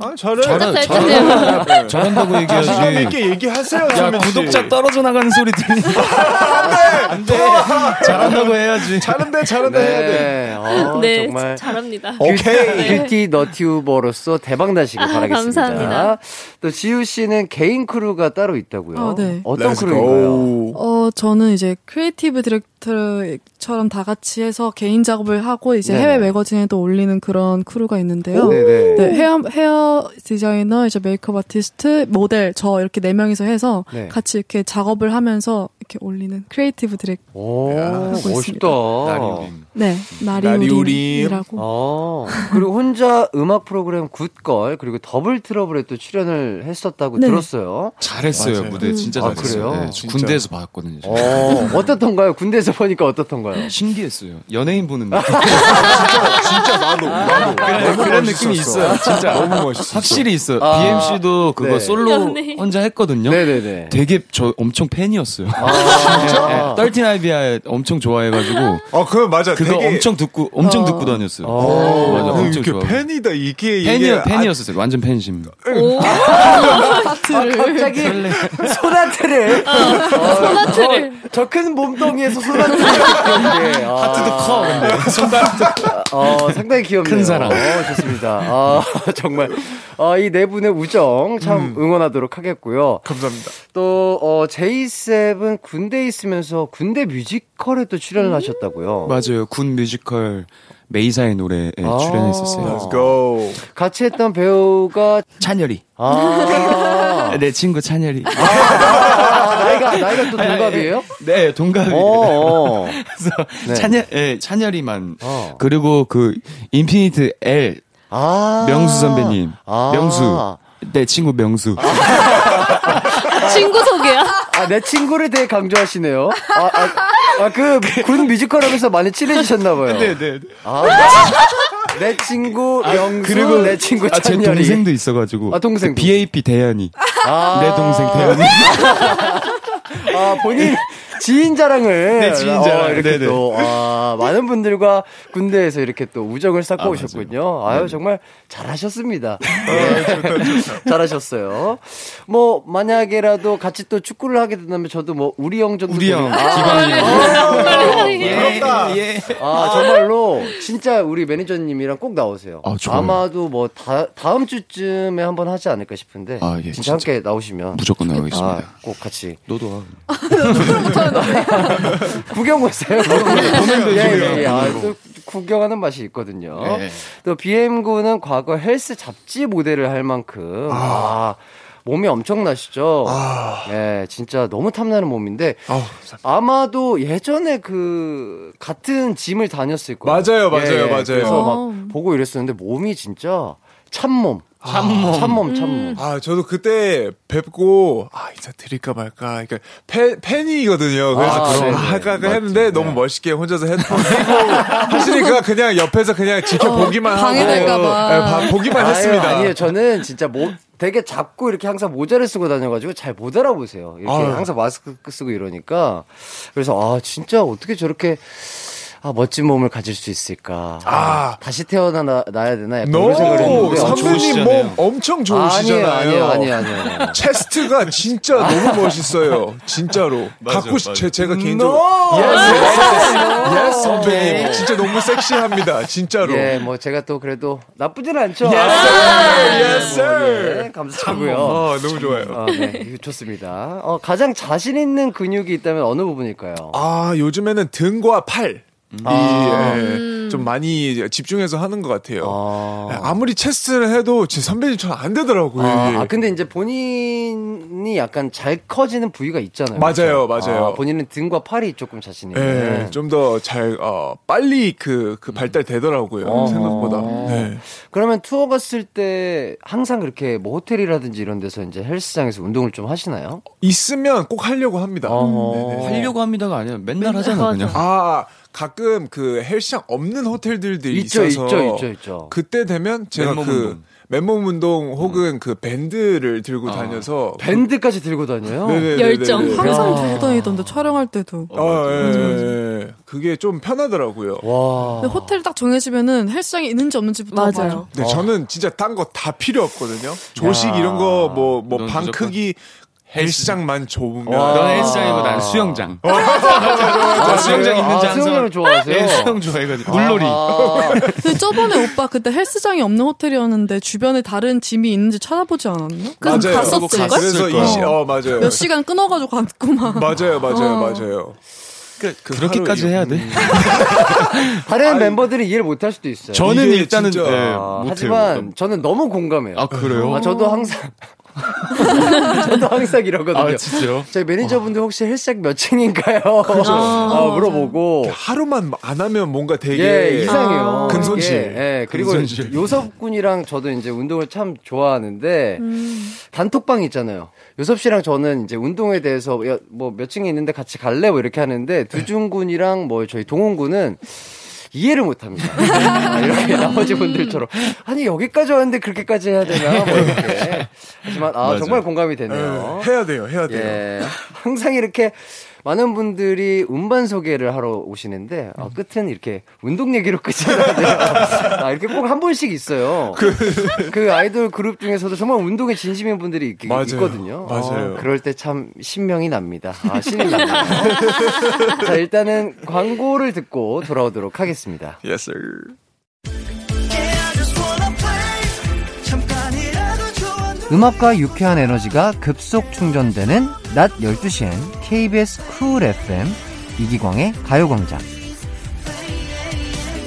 아, 잘하- 살짝 잘하- 네. 잘한다고 얘기하지. 있게 얘기하세요, 야. 구독자 떨어져 나가는 소리 들리니까. 안 돼. 잘한다고 해야지. 잘한대, 잘한대 해야 돼. 네, 어, 네, 정말 잘합니다. 오케이. 뷰티 너튜버로서 대박 나시길 아, 바라겠습니다. 감사합니다. 또 지우 씨는 개인 크루가 따로 있다고요. 아, 네. 어떤 크루인가요? 어, 저는 이제 creative director처럼 다 같이 해서 개인 작업을 하고 이제 네네. 해외 매거진에도 올리는 그런 크루가 있는데요. 네네. 네, 헤어, 헤어 디자이너, 이제 메이크업 아티스트, 모델, 저 이렇게 네 명이서 해서 네. 같이 이렇게 작업을 하면서 이렇게 올리는 creative direc, 오, 하고 멋있다. 있습니다. 나리우린. 네, 나리우림. 나리우림이라고. 어, 그리고 혼자 음악 프로그램 굿걸, 그리고 더블 트러블에 또 출연을 했었다고 네. 들었어요. 잘했어요. 맞아요. 무대 진짜 아, 잘했어요. 그래요? 네, 진짜. 군대에서 봤거든요. 어, 어떻던가요? 군대에서 보니까 어떻던가요? 신기했어요. 연예인 보는 느낌. 진짜 나도, 나도. 그런, 너무 그런 멋있었어. 느낌이 있어요. 진짜 너무 멋있어. 확실히 있어요. 아, BM 씨도 그거 네. 솔로. 혼자 했거든요. 네네네. 되게 저 엄청 팬이었어요. 아, 떨틴 아이비아 엄청 좋아해가지고 어, 그거 맞아. 그거 되게 엄청 듣고 엄청 듣고 다녔어요. 어. 맞아, 그, 엄청 그 좋아. 팬이다 이게 팬이 이게 팬이었어요. 완전 팬심. 아, 갑자기 소나트를. 소나트를. 저큰 몸뚱이에서 소나트를. 아. 하트도 커 근데 손가락도 어, 상당히 귀엽네요. 큰 사랑. 어, 좋습니다. 아, 정말. 어, 이 네 분의 우정 참 응원하도록 하겠고요. 감사합니다. 또, 어, 제이셉은 군대에 있으면서 군대 뮤지컬에 또 출연을 하셨다고요. 맞아요. 군 뮤지컬 메이사의 노래에 아. 출연했었어요. Let's go. 같이 했던 배우가, 찬열이. 아, 내 친구 찬열이. 아, 나이가, 나이가 또 동갑이에요? 네, 동갑이에요. 어, 어. 그래서 네. 찬열, 예, 찬열이만. 어. 그리고 그 인피니트 L 아. 명수 선배님. 아. 명수. 내 친구 명수. 친구 소개야. 아, 내 친구를 되게 강조하시네요. 아, 아, 아, 그, 군 뮤지컬 하면서 많이 친해지셨나봐요. 네, 네. 아, 내 친구, 명수, 그리고 내 친구 아, 제 찬열이. 동생도 있어가지고. 아, 동생도. 그 BAP 대현이. 아. 내 동생 대현이. 아, 본인 지인 자랑을. 네, 지인 자랑. 어, 이렇게 네네. 또, 아, 많은 분들과 군대에서 이렇게 또 우정을 쌓고 아, 오셨군요. 아유, 정말 잘하셨습니다. 네. 잘하셨어요. 뭐, 만약에라도 같이 또 축구를 하게 된다면 저도 뭐, 우리 형 정도. 우리 형, 되면- 아, 기광이. 부럽다. 예. 아, 정말로, 진짜 우리 매니저님이랑 꼭 나오세요. 아, 좋아요. 마도 뭐 다, 다음 주쯤에 한번 하지 않을까 싶은데. 아, 예, 진짜, 진짜. 함께 나오시면. 무조건 나오겠습니다. 아, 꼭 같이. 너도 와. 구경 오세요. 보는 거지, 예. 예, 예. 아, 또 구경하는 맛이 있거든요. 예. 또 BM군은 과거 헬스 잡지 모델을 할 만큼 아, 몸이 엄청나시죠. 예, 진짜 너무 탐나는 몸인데 아우, 아마도 예전에 그 같은 짐을 다녔을 거예요. 맞아요, 맞아요, 맞아요. 그래서 어. 막 보고 이랬었는데 몸이 진짜 참몸. 참몸. 참몸, 참몸. 아, 저도 그때 뵙고, 아, 인사 드릴까 말까. 그러니까, 팬, 팬이거든요. 그래서, 아, 아, 네네. 할까 할까 했는데, 너무 멋있게 혼자서 헤드폰 끼고 하시니까 그냥 옆에서 그냥 지켜보기만 하고. 방해될까봐. 네, 봐- 보기만 아유, 했습니다. 아니에요. 저는 진짜 모, 되게 작고 이렇게 항상 모자를 쓰고 다녀가지고 잘 못 알아보세요. 이렇게 아유. 항상 마스크 쓰고 이러니까. 그래서 아, 진짜 어떻게 저렇게 아, 멋진 몸을 가질 수 있을까? 아. 다시 태어나야 되나? 약간 노 그런 생각을 했는데. 아, 선배님. 몸 엄청 좋으시잖아요. 아니에요, 아니에요, 아니에요, 아니에요. chest가 진짜 너무 멋있어요. 진짜로. 맞아, 갖고 싶. 제, 제가 개인적으로. yes, yes, yes, 선배님. 진짜 너무 섹시합니다. 진짜로. 예, 뭐 제가 또 그래도 나쁘진 않죠. Yes, 아, yes, sir. 예, 감사하고요. 어, 너무 좋아요. 어, 네, 좋습니다. 어, 가장 자신 있는 근육이 있다면 어느 부분일까요? 아, 요즘에는 등과 팔. 이, 아. 예, 좀 많이 집중해서 하는 것 같아요. 아. 예, 아무리 체스트를 해도 제 선배님처럼 안 되더라고요. 아, 이게. 아, 근데 이제 본인이 약간 잘 커지는 부위가 있잖아요. 맞아요, 그렇죠? 맞아요. 아, 본인은 등과 팔이 조금 자신 있는. 예, 좀더 잘, 어, 빨리 그, 그 발달 되더라고요. 어. 생각보다. 네. 그러면 투어 갔을 때 항상 그렇게 뭐 호텔이라든지 이런 데서 이제 헬스장에서 운동을 좀 하시나요? 있으면 꼭 하려고 합니다. 어. 하려고 합니다가 아니라 맨날 하잖아 맞아. 그냥. 아, 가끔 그 헬스장 없는 호텔들도 있죠, 있어서 있죠, 있죠, 있죠. 그때 되면 제가 그 운동. 맨몸 운동 혹은 그 밴드를 들고 아. 다녀서 밴드까지 들고 다녀요? 네네네네. 열정. 항상 야. 들고 다니던데 촬영할 때도. 아, 예, 예, 예. 그게 좀 편하더라고요. 와. 근데 호텔 딱 정해지면은 헬스장이 있는지 없는지부터 맞아요. 봐요. 네, 저는 진짜 딴 거 다 필요 없거든요. 조식 야. 이런 거 뭐뭐넌방 크기 헬스장만 좁으면 와. 넌 헬스장이고 난 수영장. 아, 수영장? 있는 아, 장소. 수영장을 좋아하세요? 네, 수영 좋아해가지고 물놀이. 아, 근데 저번에 오빠 그때 헬스장이 없는 호텔이었는데 주변에 다른 짐이 있는지 찾아보지 않았나? 그래서 맞아요. 갔었을 걸? 그래서 이 시, 어 맞아요. 몇 시간 끊어가지고 갔구만. 맞아요, 맞아요, 어. 맞아요. 그 그렇게까지 하루 해야 일- 돼? 음. 다른 멤버들이 이해를 못 할 수도 있어요. 저는 일단은 진짜- 예, 아, 못해요. 하지만 저는 너무 공감해요. 아 그래요? 아, 저도 항상 저도 항상 이러거든요. 아 진짜요? 저희 매니저분들 혹시 헬스장 몇 층인가요? 아, 물어보고 하루만 안 하면 뭔가 되게 예, 이상해요. 큰 손실. 이게, 예, 그리고 손실. 요섭 군이랑 저도 이제 운동을 참 좋아하는데 단톡방 있잖아요. 요섭 씨랑 저는 이제 운동에 대해서 뭐 몇 층에 있는데 같이 갈래 뭐 이렇게 하는데 두준 군이랑 뭐 저희 동훈 군은 이해를 못 합니다. 아, 이렇게 나머지 분들처럼. 아니, 여기까지 왔는데 그렇게까지 해야 되나? 뭐 이렇게. 하지만, 아, 맞아요. 정말 공감이 되네요. 예, 해야 돼요, 해야 돼요. 예. 항상 이렇게 많은 분들이 음반 소개를 하러 오시는데, 아, 끝은 이렇게 운동 얘기로 끝이 나야 돼요. 아, 이렇게 꼭 한 번씩 있어요. 그, 아이돌 그룹 중에서도 정말 운동에 진심인 분들이 있, 맞아요. 있거든요. 맞아요. 어, 그럴 때 참 신명이 납니다. 아, 신이 나네요. 자, 일단은 광고를 듣고 돌아오도록 하겠습니다. Yes, sir. 음악과 유쾌한 에너지가 급속 충전되는 낮 12시엔 KBS 쿨 FM 이기광의 가요광장.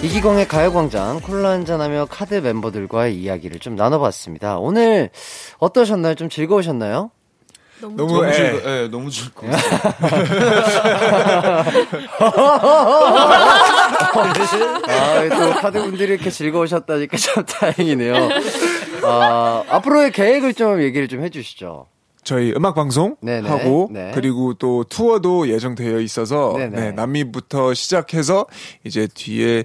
이기광의 가요광장 콜라 한잔하며 카드 멤버들과의 이야기를 좀 나눠봤습니다. 오늘 어떠셨나요? 좀 즐거우셨나요? 너무, 너무 예. 즐거, 예, 너무 즐거. 아, 또 카드 분들이 이렇게 즐거우셨다니까 참 다행이네요. 아, 앞으로의 계획을 좀 얘기를 좀 해주시죠. 저희 음악 방송 네네, 하고 네. 그리고 또 투어도 예정되어 있어서 네네. 네, 남미부터 시작해서 이제 뒤에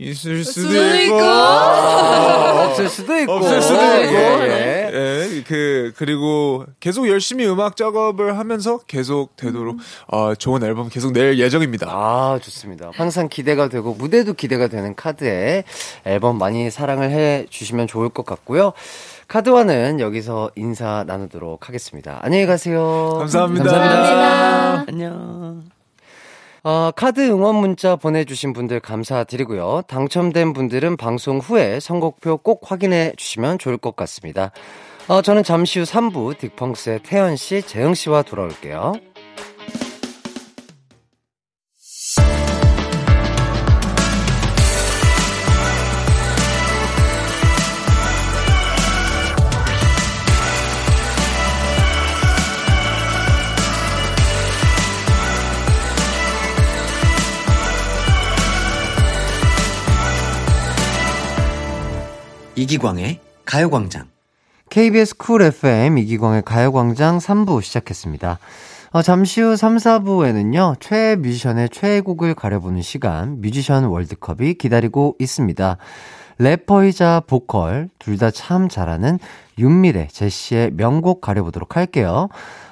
있을 수도, 수도 있고, 있고. 아, 없을 수도 있고. 없을 수도 있고 예, 예. 예, 그 그리고 계속 열심히 음악 작업을 하면서 계속 되도록 어, 좋은 앨범 계속 낼 예정입니다. 아, 좋습니다. 항상 기대가 되고 무대도 기대가 되는 카드에 앨범 많이 사랑을 해 주시면 좋을 것 같고요. 카드와는 여기서 인사 나누도록 하겠습니다. 안녕히 가세요. 감사합니다. 감사합니다. 안녕. 어, 카드 응원 문자 보내주신 분들 감사드리고요. 당첨된 분들은 방송 후에 선곡표 꼭 확인해 주시면 좋을 것 같습니다. 어, 저는 잠시 후 3부 딕펑스의 태연 씨, 재흥씨와 돌아올게요. 이기광의 가요광장. KBS 쿨 FM 이기광의 가요광장 3부 시작했습니다. 어, 잠시 후 3, 4부에는요, 최애 뮤지션의 최애곡을 가려보는 시간, 뮤지션 월드컵이 기다리고 있습니다. 래퍼이자 보컬 둘 다 참 잘하는 윤미래, 제시의 명곡 가려보도록 할게요.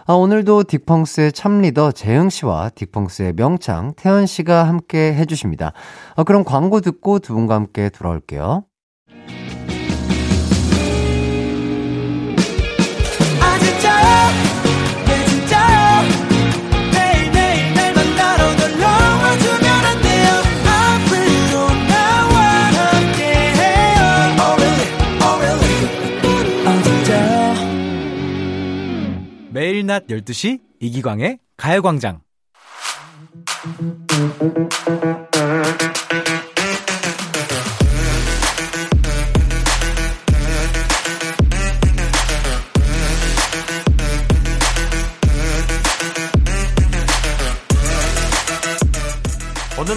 아, 오늘도 딕펑스의 참리더 재흥씨와 딕펑스의 명창 태연씨가 함께 해주십니다. 아, 그럼 광고 듣고 두 분과 함께 돌아올게요. 낮 12시 이기광의 가요광장.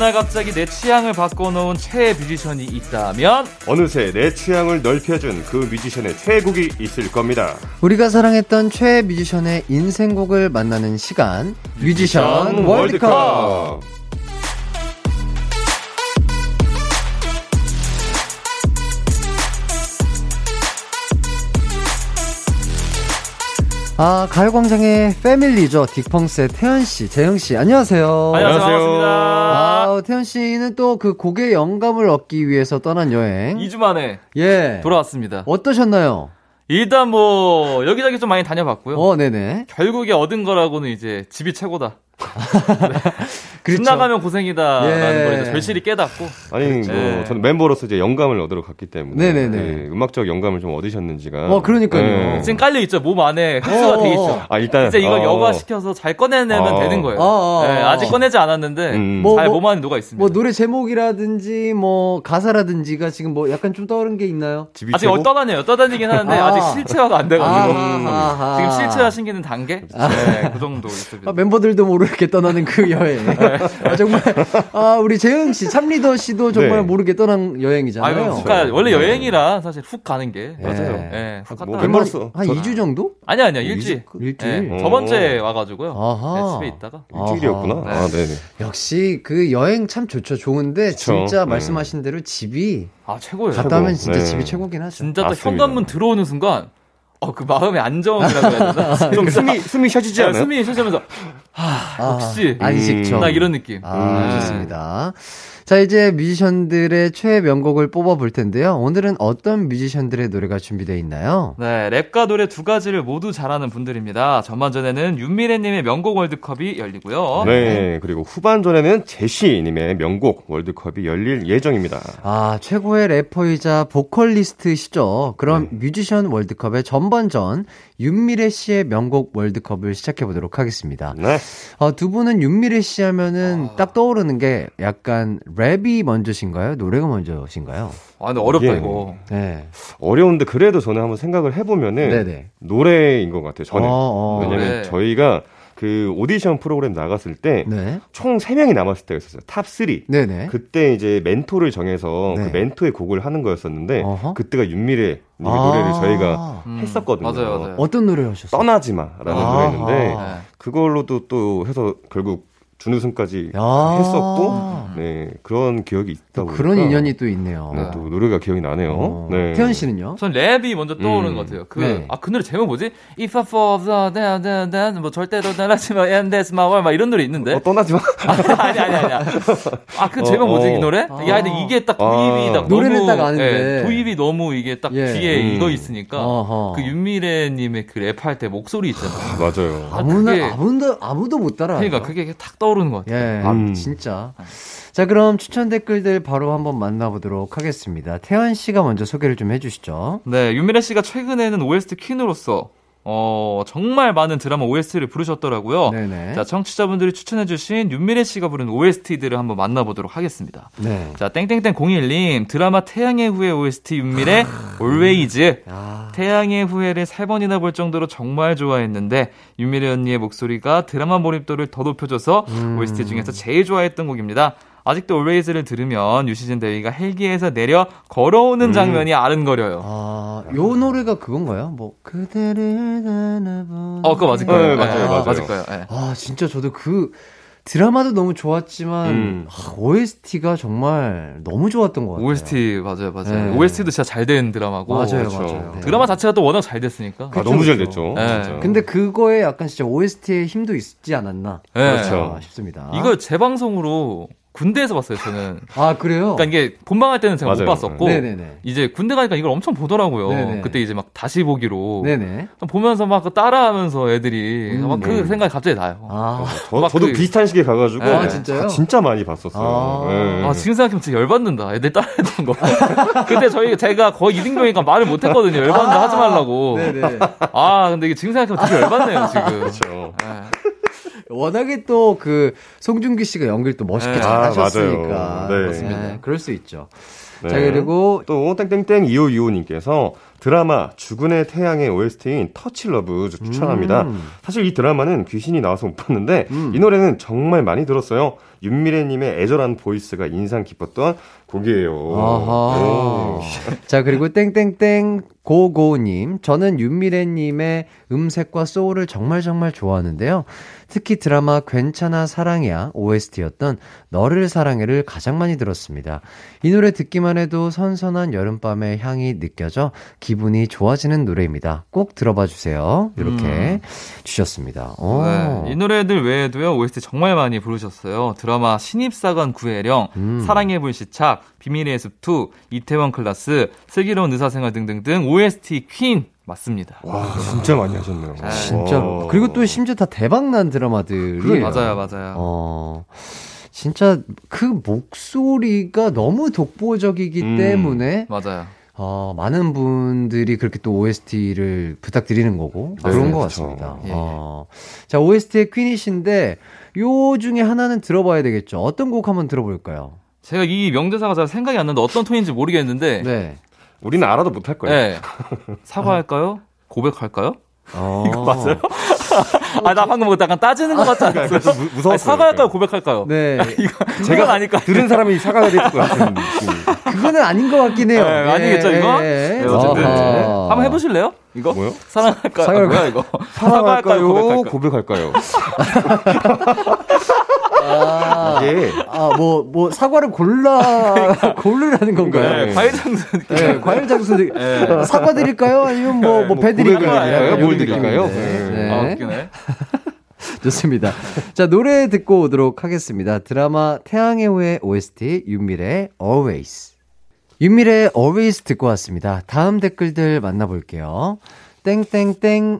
어느 날 갑자기 내 취향을 바꿔놓은 최애 뮤지션이 있다면? 어느새 내 취향을 넓혀준 그 뮤지션의 최애곡이 있을 겁니다. 우리가 사랑했던 최애 뮤지션의 인생곡을 만나는 시간. 뮤지션 월드컵 아 가요광장의 패밀리죠 딕펑스의 태연씨 재영씨 안녕하세요 안녕하세요. 아, 태연씨는 또 그 곡의 영감을 얻기 위해서 떠난 여행 2주 만에 예 돌아왔습니다. 어떠셨나요? 일단 뭐 여기저기 좀 많이 다녀봤고요. 어 네네 결국에 얻은 거라고는 이제 집이 최고다. 집 그렇죠. 나가면 고생이다라는 예. 걸 이제 절실히 깨닫고 아니 뭐 네. 저는 멤버로서 이제 영감을 얻으러 갔기 때문에 네네네. 네, 음악적 영감을 좀 얻으셨는지가 어, 그러니까요. 네. 지금 깔려 있죠. 몸 안에 흡수가 어, 돼 어, 있죠. 어. 아 일단 이제 이걸 어, 여과시켜서 잘 꺼내내면 어. 되는 거예요. 어, 어, 네, 어. 아직 꺼내지 않았는데 음. 뭐, 잘 뭐, 몸 안에 녹아 있습니다. 뭐 노래 제목이라든지 뭐 가사라든지가 지금 뭐 약간 좀 떠오른 게 있나요? 집이 아직? 떠다녀요. 떠다니긴 하는데 아. 아. 직 실체화가 안 돼가지고 아하, 아하. 지금 실체화 신기는 단계. 네, 그 정도 있습니다. 아, 멤버들도 모르게 떠나는 그 여행. 아, 정말 아, 우리 재흥 씨, 참리더 씨도 정말 네. 모르게 떠난 여행이잖아요. 아유, 훅 가, 원래 여행이라 사실 훅 가는 게. 예. 맞아요. 예, 훅 갔다. 뭐한 저- 2주 정도? 아니야, 아니야, 일주일. 일주일. 예, 어. 저번 주에 와 가지고요. 아하. 네, 집에 있다가. 일주일이었구나. 아하. 아 네네. 역시 그 여행 참 좋죠. 좋은데 그쵸. 진짜 네. 말씀하신 대로 집이 아, 최고예요. 갔다 오면 진짜 네. 집이 최고긴 하죠. 진짜 딱 맞습니다. 현관문 들어오는 순간, 어, 그 마음의 안정이라고 해야 되나? 좀 숨이 숨이 쉬어지지 네, 않아요? 숨이 쉬쉬면서 하, 역시. 아, 안식처. 나 이런 느낌. 아, 네. 좋습니다. 자, 이제 뮤지션들의 최애 명곡을 뽑아볼 텐데요. 오늘은 어떤 뮤지션들의 노래가 준비되어 있나요? 네, 랩과 노래 두 가지를 모두 잘하는 분들입니다. 전반전에는 윤미래님의 명곡 월드컵이 열리고요. 네 그리고 후반전에는 제시님의 명곡 월드컵이 열릴 예정입니다. 아, 최고의 래퍼이자 보컬리스트시죠. 그럼 뮤지션 월드컵의 전반전 윤미래 씨의 명곡 월드컵을 시작해 보도록 하겠습니다. 네. 어, 두 분은 윤미래 씨 하면은 딱 떠오르는 게 약간 랩이 먼저신가요? 노래가 먼저신가요? 아, 근데 어렵다, 예. 이거. 네. 어려운데 그래도 저는 한번 생각을 해보면은 네네. 노래인 것 같아요. 저는 어, 어. 왜냐면 네. 저희가 그 오디션 프로그램 나갔을 때 네. 총 3명이 남았을 때가 있었어요. top 3. 네네. 그때 이제 멘토를 정해서 네. 그 멘토의 곡을 하는 거였었는데 어허. 그때가 윤미래 님 아. 노래를 저희가 음, 했었거든요. 맞아요, 맞아요. 어떤 노래 하셨어요? 떠나지 마라는 아하. 노래였는데 네. 그걸로도 또 해서 결국 준우승까지 야. 했었고 네 그런 기억이 있다 또 보니까 그런 인연이 또 있네요. 네, 또 노래가 기억이 나네요. 어. 네. 태연 씨는요? 전 랩이 먼저 떠오르는 음. 것 같아요. 그, 네. 아, 그 노래 제목 뭐지? If I fall, the, the, the, the, 뭐 절대로 떠나지 마, and that's my world, 막 이런 노래 있는데. 어, 떠나지 마. 아니, 아니, 아니, 아니. 아, 그 제목 어, 뭐지, 어. 이 노래? 아. 야, 근데 이게 딱 도입이 아. 딱 노래는 너무. 딱 아는데. 예, 도입이 너무 이게 딱 예. 뒤에 음. 이거 있으니까. 어허. 그 윤미래님의 그 랩할 때 목소리 있잖아요. 맞아요. 아무나 아무도 아무도 못 따라. 그러니까 그게 탁 떠 오르는 것 같아요. 예, 음. 진짜. 자, 그럼 추천 댓글들 바로 한번 만나보도록 하겠습니다. 태연 씨가 먼저 소개를 좀 해주시죠. 네, 윤미래 씨가 최근에는 OST 퀸으로서 어, 정말 많은 드라마 OST를 부르셨더라고요. 네네. 자, 청취자분들이 추천해주신 윤미래 씨가 부른 OST들을 한번 만나보도록 하겠습니다. 네. 자, 땡땡땡 01님, 드라마 태양의 후예 OST 윤미래, Always. 아, 태양의 후예를 세 번이나 볼 정도로 정말 좋아했는데, 윤미래 언니의 목소리가 드라마 몰입도를 더 높여줘서 음. OST 중에서 제일 좋아했던 곡입니다. 아직도 Always를 들으면 유시진 대위가 헬기에서 내려 걸어오는 장면이 아른거려요. 아, 요 노래가 그건가요? 뭐, 그대를 안아보 어, 그거 맞을 거예요. 네, 맞아요, 예, 맞아요. 맞을 거예요. 예. 아, 진짜 저도 그, 드라마도 너무 좋았지만 음. OST가 정말 너무 좋았던 것 같아요. OST 맞아요, 맞아요. 네. OST도 진짜 잘 된 드라마고 맞아요, 그렇죠. 맞아요. 네. 드라마 자체가 또 워낙 잘 됐으니까. 아, 너무 잘 됐죠. 네. 근데 그거에 약간 진짜 OST의 힘도 있지 않았나 네. 그렇죠. 싶습니다. 이걸 재방송으로 군대에서 봤어요, 저는. 아 그래요? 그러니까 이게 본방할 때는 제가 맞아요. 못 봤었고 네네네. 이제 군대 가니까 이걸 엄청 보더라고요. 네네. 그때 이제 막 다시 보기로 네네. 보면서 막그 따라하면서 애들이 음. 막그 생각이 갑자기 나요. 아, 저, 막 저도 그- 비슷한 시기에 가가지고 아, 진짜요? 진짜 많이 봤었어요. 아. 네. 아, 지금 생각하면 진짜 열받는다. 애들 따라했던 거. 그때 저희, 제가 거의 2등병이니까 말을 못 했거든요. 열받는다 하지 말라고. 네네. 아, 근데 이게 지금 생각하면 되게 열받네요, 지금. 그렇죠. 네. 워낙에 또 그 송중기 씨가 연기를 또 멋있게 네. 잘하셨으니까. 아. 네. 맞습니다. 그럴 수 있죠. 네. 자 그리고 또 땡땡땡 2525님께서 드라마 주군의 태양의 OST인 Touch Love 추천합니다. 음. 사실 이 드라마는 귀신이 나와서 못 봤는데 음. 이 노래는 정말 많이 들었어요. 윤미래님의 애절한 보이스가 인상 깊었던 곡이에요. 자, 그리고 땡땡땡 고고님. 저는 윤미래님의 음색과 소울을 정말 정말 좋아하는데요. 특히 드라마 괜찮아 사랑이야 OST였던 너를 사랑해를 가장 많이 들었습니다. 이 노래 듣기만 해도 선선한 여름밤의 향이 느껴져 기분이 좋아지는 노래입니다. 꼭 들어봐 주세요. 이렇게 주셨습니다. 오. 네, 이 노래들 외에도요, OST 정말 많이 부르셨어요. 드라마 신입사관 구혜령, 음. 사랑의 불시착, 비밀의 숲2, 이태원 클라스, 슬기로운 의사생활 등등등 OST 퀸 맞습니다. 와, 진짜 많이 하셨네요. 네. 진짜로. 와. 그리고 또 심지어 다 대박난 드라마들이. 그래요. 맞아요, 맞아요. 어, 진짜 그 목소리가 너무 독보적이기 음. 때문에 맞아요. 어, 많은 분들이 그렇게 또 OST를 부탁드리는 거고 네, 그런 것 그렇죠. 같습니다. 예. 어, 자 OST의 퀸이신데 요 중에 하나는 들어봐야 되겠죠. 어떤 곡 한번 들어볼까요? 제가 이 명대사가 잘 생각이 안 나는데 어떤 톤인지 모르겠는데, 네. 우리는 알아도 못할 거예요. 네. 사과할까요? 고백할까요? 어, 맞아요? 아, 나 방금 뭐 약간 따지는 것 같지 않았어요? 약간 좀 무- 무서웠어요. 아니, 사과할까요? 고백할까요? 네. 이거, 제가 아닐까? 들은 사람이 사과가 될 것 같은 느낌이. 그거는 아닌 것 같긴 해요. 네, 아니겠죠, 이거? 예. 네, 어쨌든. 아하. 한번 해보실래요? 이거? 뭐요? 사랑할까요? 사과할까요? 뭐야, 이거? 사랑할까요? 고백할까요? 고백할까요? 아, 이게 아, 뭐, 뭐, 사과를 골라, 고르라는 건가요? 네, 과일 장수. 네, 과일 장수 드- 네. 사과 드릴까요? 아니면 뭐, 뭐, 배 고백을 드릴까요? 뭘 드릴까요? 느낌인데. 네. 아, 네. 웃기네. 좋습니다. 자, 노래 듣고 오도록 하겠습니다. 드라마 태양의 후예 OST 윤미래 Always. 윤미래 Always 듣고 왔습니다. 다음 댓글들 만나볼게요. 땡땡땡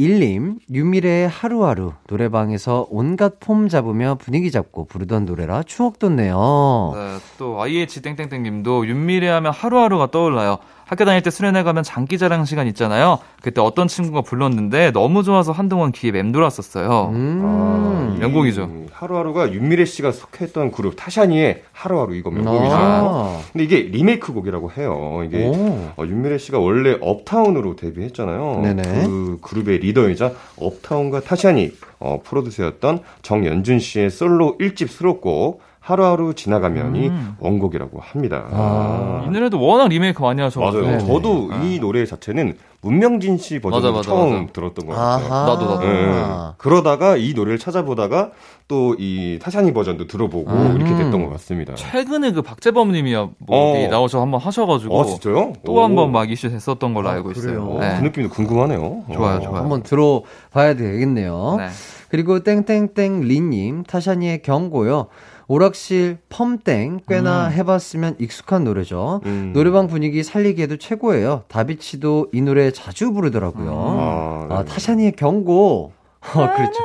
0221님, 윤미래의 하루하루 노래방에서 온갖 폼 잡으며 분위기 잡고 부르던 노래라 추억 돋네요. 네, 또 IH 땡땡땡 님도 윤미래 하면 하루하루가 떠올라요. 학교 다닐 때 수련회 가면 장기 자랑 시간 있잖아요. 그때 어떤 친구가 불렀는데 너무 좋아서 한동안 귀에 맴돌았었어요. 음. 아, 이 명곡이죠. 하루하루가 윤미래 씨가 속했던 그룹 타샤니의 하루하루 이거 명곡이죠. 아. 근데 이게 리메이크 곡이라고 해요. 이게 오. 어, 윤미래 씨가 원래 업타운으로 데뷔했잖아요. 네네. 그 그룹의 리더이자 업타운과 타샤니 어, 프로듀서였던 정연준 씨의 솔로 1집 수록곡 하루하루 지나가면이 음. 원곡이라고 합니다. 아. 이 노래도 워낙 리메이크 많이 하셔가지고. 맞아요. 네네. 저도 이 노래 자체는 문명진 씨 버전을 맞아, 처음 맞아. 들었던 것 같아요. 아하. 나도, 나도. 예. 그러다가 이 노래를 찾아보다가 또 이 타샤니 버전도 들어보고 음. 이렇게 됐던 것 같습니다. 최근에 그 박재범님이 뭐 어. 어디 나오셔서 한번 하셔가지고 아 진짜요? 또한 오. 번막 이슈 됐었던 걸로 아, 알고 있어요. 네. 그 느낌도 궁금하네요. 좋아요, 어. 좋아요. 한번 들어봐야 되겠네요. 네. 그리고 땡땡땡 리님 타샤니의 경고요. 오락실 펌땡 꽤나 해봤으면 익숙한 노래죠. 음. 노래방 분위기 살리기에도 최고예요. 다비치도 이 노래 자주 부르더라고요. 아, 아, 네. 타샤니의 경고. 어, 그렇죠.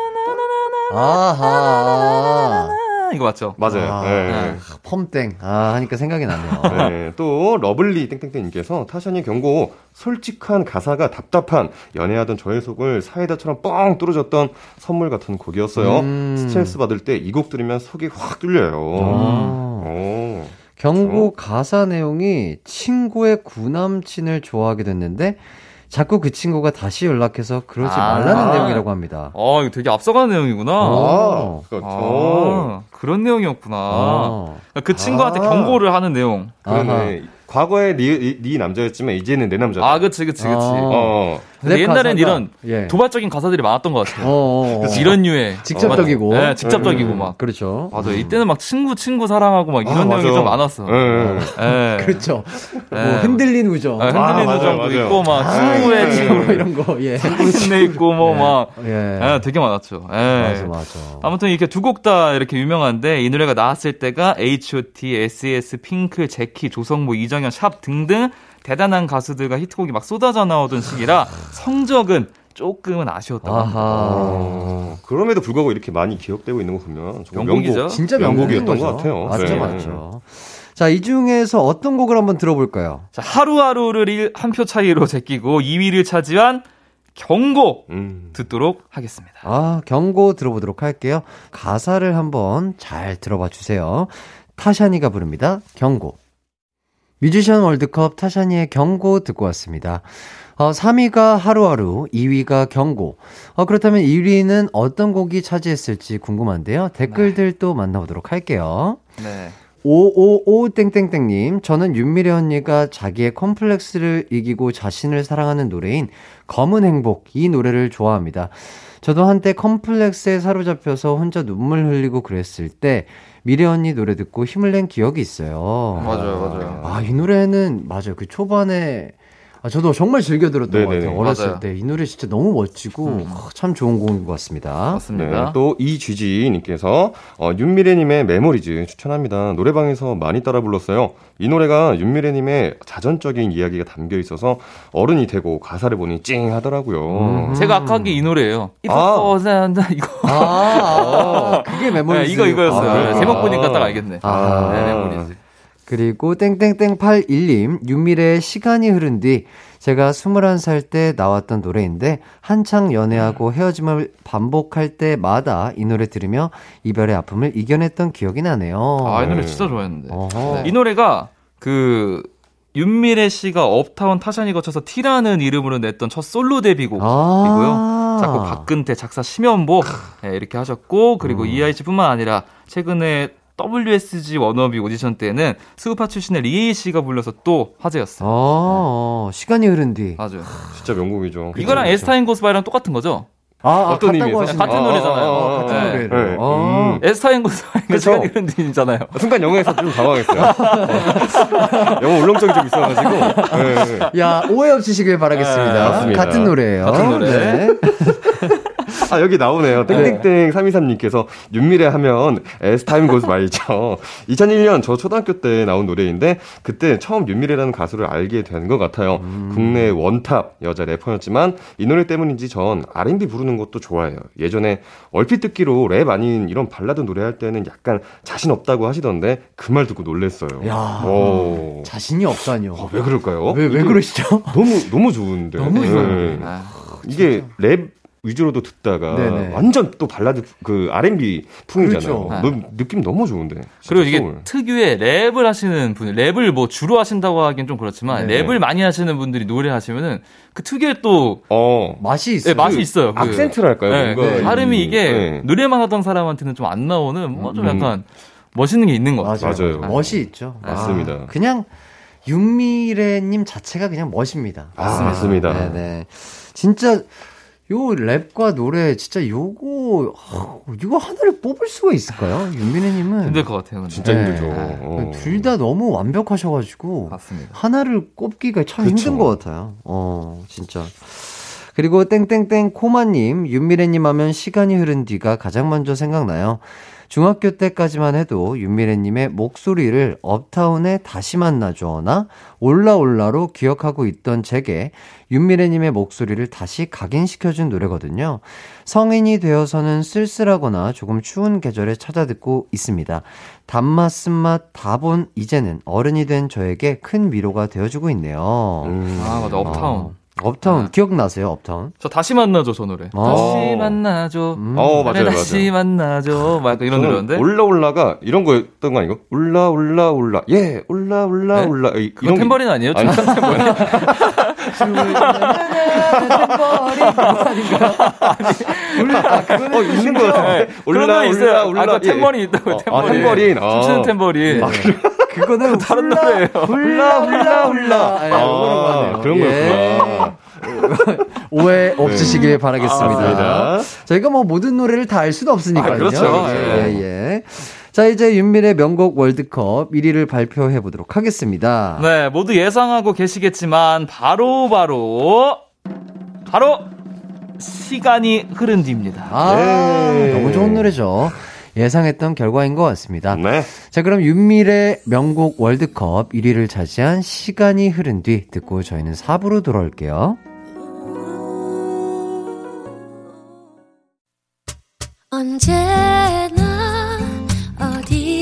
아하. 아, 이거 맞죠? 맞아요. 아, 네. 펌땡. 아, 하니까 생각이 나네요. 네, 또 러블리 땡땡땡님께서 타샤니 경고 솔직한 가사가 답답한 연애하던 저의 속을 사이다처럼 뻥 뚫어줬던 선물 같은 곡이었어요. 음. 스트레스 받을 때 이 곡 들으면 속이 확 뚫려요. 아. 오. 경고 가사 내용이 친구의 구남친을 좋아하게 됐는데 자꾸 그 친구가 다시 연락해서 그러지 아. 말라는 내용이라고 합니다. 어, 이거 되게 앞서가는 내용이구나. 어. 아, 그렇죠. 아, 그런 내용이었구나. 어. 그 친구한테 아. 경고를 하는 내용. 그러네. 과거에 네, 네 남자였지만 이제는 내 남자다. 아, 그치, 그치, 그치. 아. 어. 근데 랩 옛날엔 이런 예. 도발적인 가사들이 많았던 것 같아요. 어, 어, 어. 이런 유의 직접적이고. 네, 직접적이고 음, 막. 그렇죠. 맞아요. 이때는 막 친구 친구 사랑하고 막 이런 아, 내용이 맞아. 좀 많았어. 예. 예. 그렇죠. 뭐 예. 흔들린 우정. 아, 흔들리는 아, 점도 맞아요. 있고 막 아, 친구의 예, 친구 뭐 이런 거. 예. 신내 있고 뭐막 예. 예, 되게 많았죠. 예. 맞아, 맞아. 아무튼 이렇게 두 곡 다 이렇게 유명한데 이 노래가 나왔을 때가 H.O.T, S.E.S, 핑크, 제키, 조성모, 이정현, 샵 등등 대단한 가수들과 히트곡이 막 쏟아져 나오던 시기라 성적은 조금은 아쉬웠다고 합니다. 어, 그럼에도 불구하고 이렇게 많이 기억되고 있는 거 보면 명곡이죠. 명곡, 진짜 명곡이었던 것. 같아요. 맞죠, 네. 맞죠. 자, 이 중에서 어떤 곡을 한번 들어볼까요? 자, 하루하루를 한 표 차이로 제끼고 2위를 차지한 경고 음. 듣도록 하겠습니다. 아, 경고 들어보도록 할게요. 가사를 한번 잘 들어봐 주세요. 타샤니가 부릅니다. 경고. 뮤지션 월드컵 타샤니의 경고 듣고 왔습니다. 어, 3위가 하루하루, 2위가 경고. 어, 그렇다면 1위는 어떤 곡이 차지했을지 궁금한데요. 댓글들 또 만나보도록 할게요. 네. 555땡땡땡님, 저는 윤미래 언니가 자기의 컴플렉스를 이기고 자신을 사랑하는 노래인 검은 행복, 이 노래를 좋아합니다. 저도 한때 컴플렉스에 사로잡혀서 혼자 눈물 흘리고 그랬을 때, 미래 언니 노래 듣고 힘을 낸 기억이 있어요. 맞아요, 맞아요. 아, 이 노래는, 맞아요. 그 초반에, 아, 저도 정말 즐겨 들었던 것 네네네. 같아요. 어렸을. 때. 이 노래 진짜 너무 멋지고, 아, 참 좋은 곡인 것 같습니다. 맞습니다. 네, 또 이쥐지님께서 어, 윤미래님의 Memories 추천합니다. 노래방에서 많이 따라 불렀어요. 이 노래가 윤미래님의 자전적인 이야기가 담겨 있어서 어른이 되고 가사를 보니 찡하더라고요. 음. 제가 아까 한 게 이 노래예요. 아. 이거 산다 이거. 아, 아, 그게 메모리 네, 이거 이거였어요. 아, 제목 보니까 딱 알겠네. 아. 네, Memories. 그리고 땡땡땡81님 윤미래의 시간이 흐른 뒤 제가 21살 때 나왔던 노래인데 한창 연애하고 헤어짐을 반복할 때마다 이 노래 들으며 이별의 아픔을 이겨냈던 기억이 나네요. 아, 이 노래 네. 진짜 좋아했는데. 어허. 이 노래가 그 윤미래 씨가 업타운 타샤니 거쳐서 T라는 이름으로 냈던 첫 솔로 데뷔곡이고요. 아. 작곡 박근태, 작사 심현보 네, 이렇게 하셨고 그리고 음. EIC뿐만 아니라 최근에 WSG 워너비 오디션 때는 스우파 출신의 리에이 씨가 불러서 또 화제였어요. 어, 시간이 흐른 뒤. 맞아요. 진짜 명곡이죠. 이거랑 As Time Goes By랑 똑같은 거죠? 아, 아, 어떤 의미에서? 같은 아, 노래잖아요. 아, 아, 같은 네. 노래를. 네. 아. 음. 에스타인 고스바이가. 시간이 흐른 뒤잖아요. 순간 영어에서 좀 당황했어요. 어. 영어 울렁증이 좀 있어가지고. 네. 야, 오해 없으시길 바라겠습니다. 네. 같은 노래예요. 같은 노래. 네. 아, 여기 나오네요. 땡땡땡 323님께서 윤미래 하면 에스타임 고스 말이죠. 2001년 저 초등학교 때 나온 노래인데 그때 처음 윤미래라는 가수를 알게 된 것 같아요. 국내 원탑 여자 래퍼였지만 이 노래 때문인지 전 R&B 부르는 것도 좋아해요. 예전에 얼핏 듣기로 랩 아닌 이런 발라드 노래할 때는 약간 자신 없다고 하시던데 그 말 듣고 놀랬어요. 야. 오. 자신이 없다니요. 어, 왜 그럴까요? 왜, 왜 그러시죠? 너무 너무 좋은데. 너무 좋아요. 네. 아, 이게 랩 위주로도 듣다가 네네. 완전 또 발라드 그 R&B 풍이잖아요. 그렇죠. 너- 느낌 너무 좋은데. 그리고 이게 소울. 특유의 랩을 하시는 분, 랩을 뭐 주로 하신다고 하기엔 좀 그렇지만 네. 랩을 많이 하시는 분들이 노래 하시면은 그 특유의 또 어 맛이 네, 있어요. 맛이 있어요. 그- 악센트랄까요? 네, 뭔가 그 이- 발음이 이게 네. 노래만 하던 사람한테는 좀 안 나오는 뭐좀 음. 약간 멋있는 게 있는 것 같아요. 맞아요. 멋이 있죠. 맞습니다. 아, 그냥 윤미래님 자체가 그냥 멋입니다. 아, 맞습니다. 네네. 진짜 요 랩과 노래 진짜 요거 어, 이거 하나를 뽑을 수가 있을까요? 윤미래님은 힘들 것 같아요. 근데. 진짜 네. 힘들죠. 어. 둘다 너무 완벽하셔가지고 맞습니다. 하나를 꼽기가 참 그쵸. 힘든 것 같아요. 어, 진짜. 그리고 땡땡땡 코마님, 윤미래님 하면 시간이 흐른 뒤가 가장 먼저 생각나요. 중학교 때까지만 해도 윤미래님의 목소리를 업타운에 다시 만나줘나 올라올라로 기억하고 있던 제게 윤미래님의 목소리를 다시 각인시켜준 노래거든요. 성인이 되어서는 쓸쓸하거나 조금 추운 계절에 찾아 듣고 있습니다. 단맛, 쓴맛 다 본 이제는 어른이 된 저에게 큰 위로가 되어주고 있네요. 음. 아 맞아 업타운. 어, 업타운 기억나세요? 업타운? 저 다시 만나줘 저 노래. 어. 다시 만나줘. 음. 어, 맞아요, 다시 만나줘. 막 이런 노래였는데. 올라 올라가 이런 거였던 거 아닌가? 올라 올라 올라 예 올라 올라 네? 올라 이- 그거 탬버린 아니에요? 아니, 탬버린? 어 있는 거 같은데 그런 거 있어요. 아까 템버린 있다고 어, 템버린. 아, 템버린. 아. 춤추는 템버린. 그거는 다른 훌라, 노래예요. 훌라 훌라 훌라. 예, 아. 그런 예. 거였구나. 오해 없으시길 바라겠습니다. 맞습니다. 저희가 뭐 모든 노래를 다 알 수도 없으니까요. 아, 그렇죠. 예, 예. 자, 이제 윤밀의 명곡 월드컵 1위를 발표해 보도록 하겠습니다. 네, 모두 예상하고 계시겠지만 바로 바로 바로 시간이 흐른 뒤입니다. 아, 네. 너무 좋은 노래죠. 예상했던 결과인 것 같습니다. 네. 자, 그럼 윤밀의 명곡 월드컵 1위를 차지한 시간이 흐른 뒤 듣고 저희는 4부로 돌아올게요. 언제나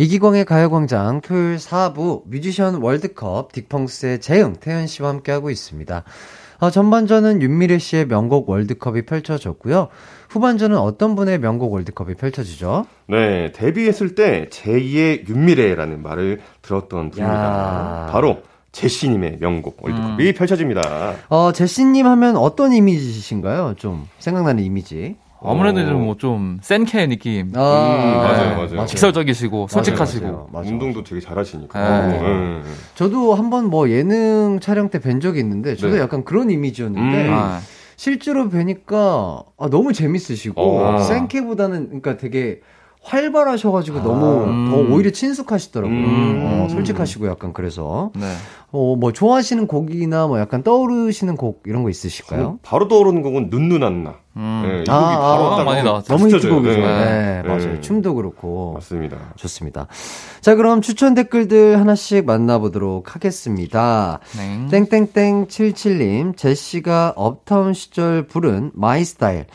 이기광의 가요광장 토요일 4부 뮤지션 월드컵 딕펑스의 재영, 태연 씨와 함께하고 있습니다. 어, 전반전은 윤미래 씨의 명곡 월드컵이 펼쳐졌고요. 후반전은 어떤 분의 명곡 월드컵이 펼쳐지죠? 네, 데뷔했을 때 제2의 윤미래라는 말을 들었던 분입니다. 야. 바로 제시님의 명곡 월드컵이 펼쳐집니다. 어, 제시님 하면 어떤 이미지신가요? 좀 생각나는 이미지. 아무래도 뭐좀 센케 느낌. 아, 음, 맞아요, 맞아요. 직설적이시고 솔직하시고. 맞아요, 맞아요. 운동도 되게 잘하시니까. 네. 음. 저도 한번 뭐 예능 촬영 때 뵌 적이 있는데 저도 네. 약간 그런 이미지였는데 음. 아, 실제로 뵈니까 아, 너무 재밌으시고 어. 생케보다는 그러니까 되게 활발하셔가지고 너무 음. 더 오히려 친숙하시더라고요. 음. 어, 솔직하시고 약간 그래서 네. 어, 뭐 좋아하시는 곡이나 뭐 약간 떠오르시는 곡 이런 거 있으실까요? 바로 떠오르는 곡은 눈누난나. 음. 네, 이 곡이 아, 바로 아, 딱 많이 나왔죠. 너무. 히트곡이죠. 네. 네, 네. 맞아요. 춤도 그렇고 맞습니다. 좋습니다. 자, 그럼 추천 댓글들 하나씩 만나보도록 하겠습니다. 네. 땡땡땡 77님, 제시가 업타운 시절 부른 My Style.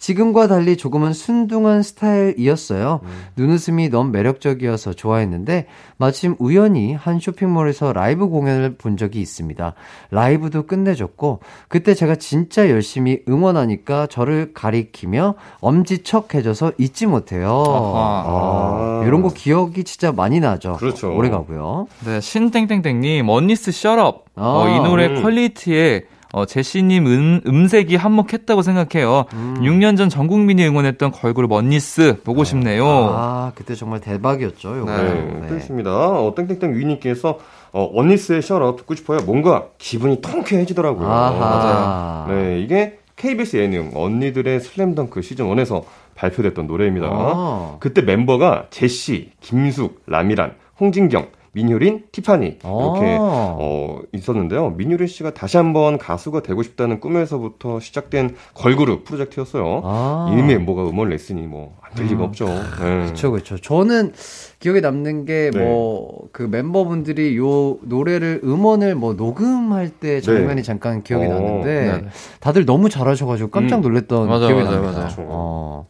지금과 달리 조금은 순둥한 스타일이었어요. 눈웃음이 너무 매력적이어서 좋아했는데 마침 우연히 한 쇼핑몰에서 라이브 공연을 본 적이 있습니다. 라이브도 끝내줬고 그때 제가 진짜 열심히 응원하니까 저를 가리키며 엄지척해줘서 잊지 못해요. 아하. 아, 이런 거 기억이 진짜 많이 나죠. 그렇죠. 오래 가고요. 네, 신땡땡땡님, 언니스 Shut Up. 어, 아, 이 노래 음. 퀄리티에 어, 제시님 음, 음색이 한몫했다고 생각해요. 6년 전 전 국민이 응원했던 걸그룹 언니스 보고 싶네요. 아, 그때 정말 대박이었죠. 요거. 네, 네. 그렇습니다. 어, 땡땡땡 위님께서 어, 언니스의 셔럽 듣고 싶어요. 뭔가 기분이 통쾌해지더라고요. 아하. 네, 이게 KBS 예능 언니들의 슬램덩크 시즌 1에서 발표됐던 노래입니다. 아. 그때 멤버가 제시, 김숙, 라미란, 홍진경, 민효린, 티파니 이렇게 아. 어, 있었는데요. 민효린 씨가 다시 한번 가수가 되고 싶다는 꿈에서부터 시작된 걸그룹 프로젝트였어요. 아. 음. 이미 멤버가 음원을 냈으니 뭐안 될 리가 없죠. 네. 그렇죠, 그렇죠. 저는 기억에 남는 게 네. 뭐그 멤버분들이 요 노래를 음원을 뭐 녹음할 때 장면이 잠깐 기억이 네. 어, 났는데 네. 다들 너무 잘하셔가지고 깜짝 음. 놀랐던 맞아요, 기억이 맞아요, 납니다. 맞아요. 어.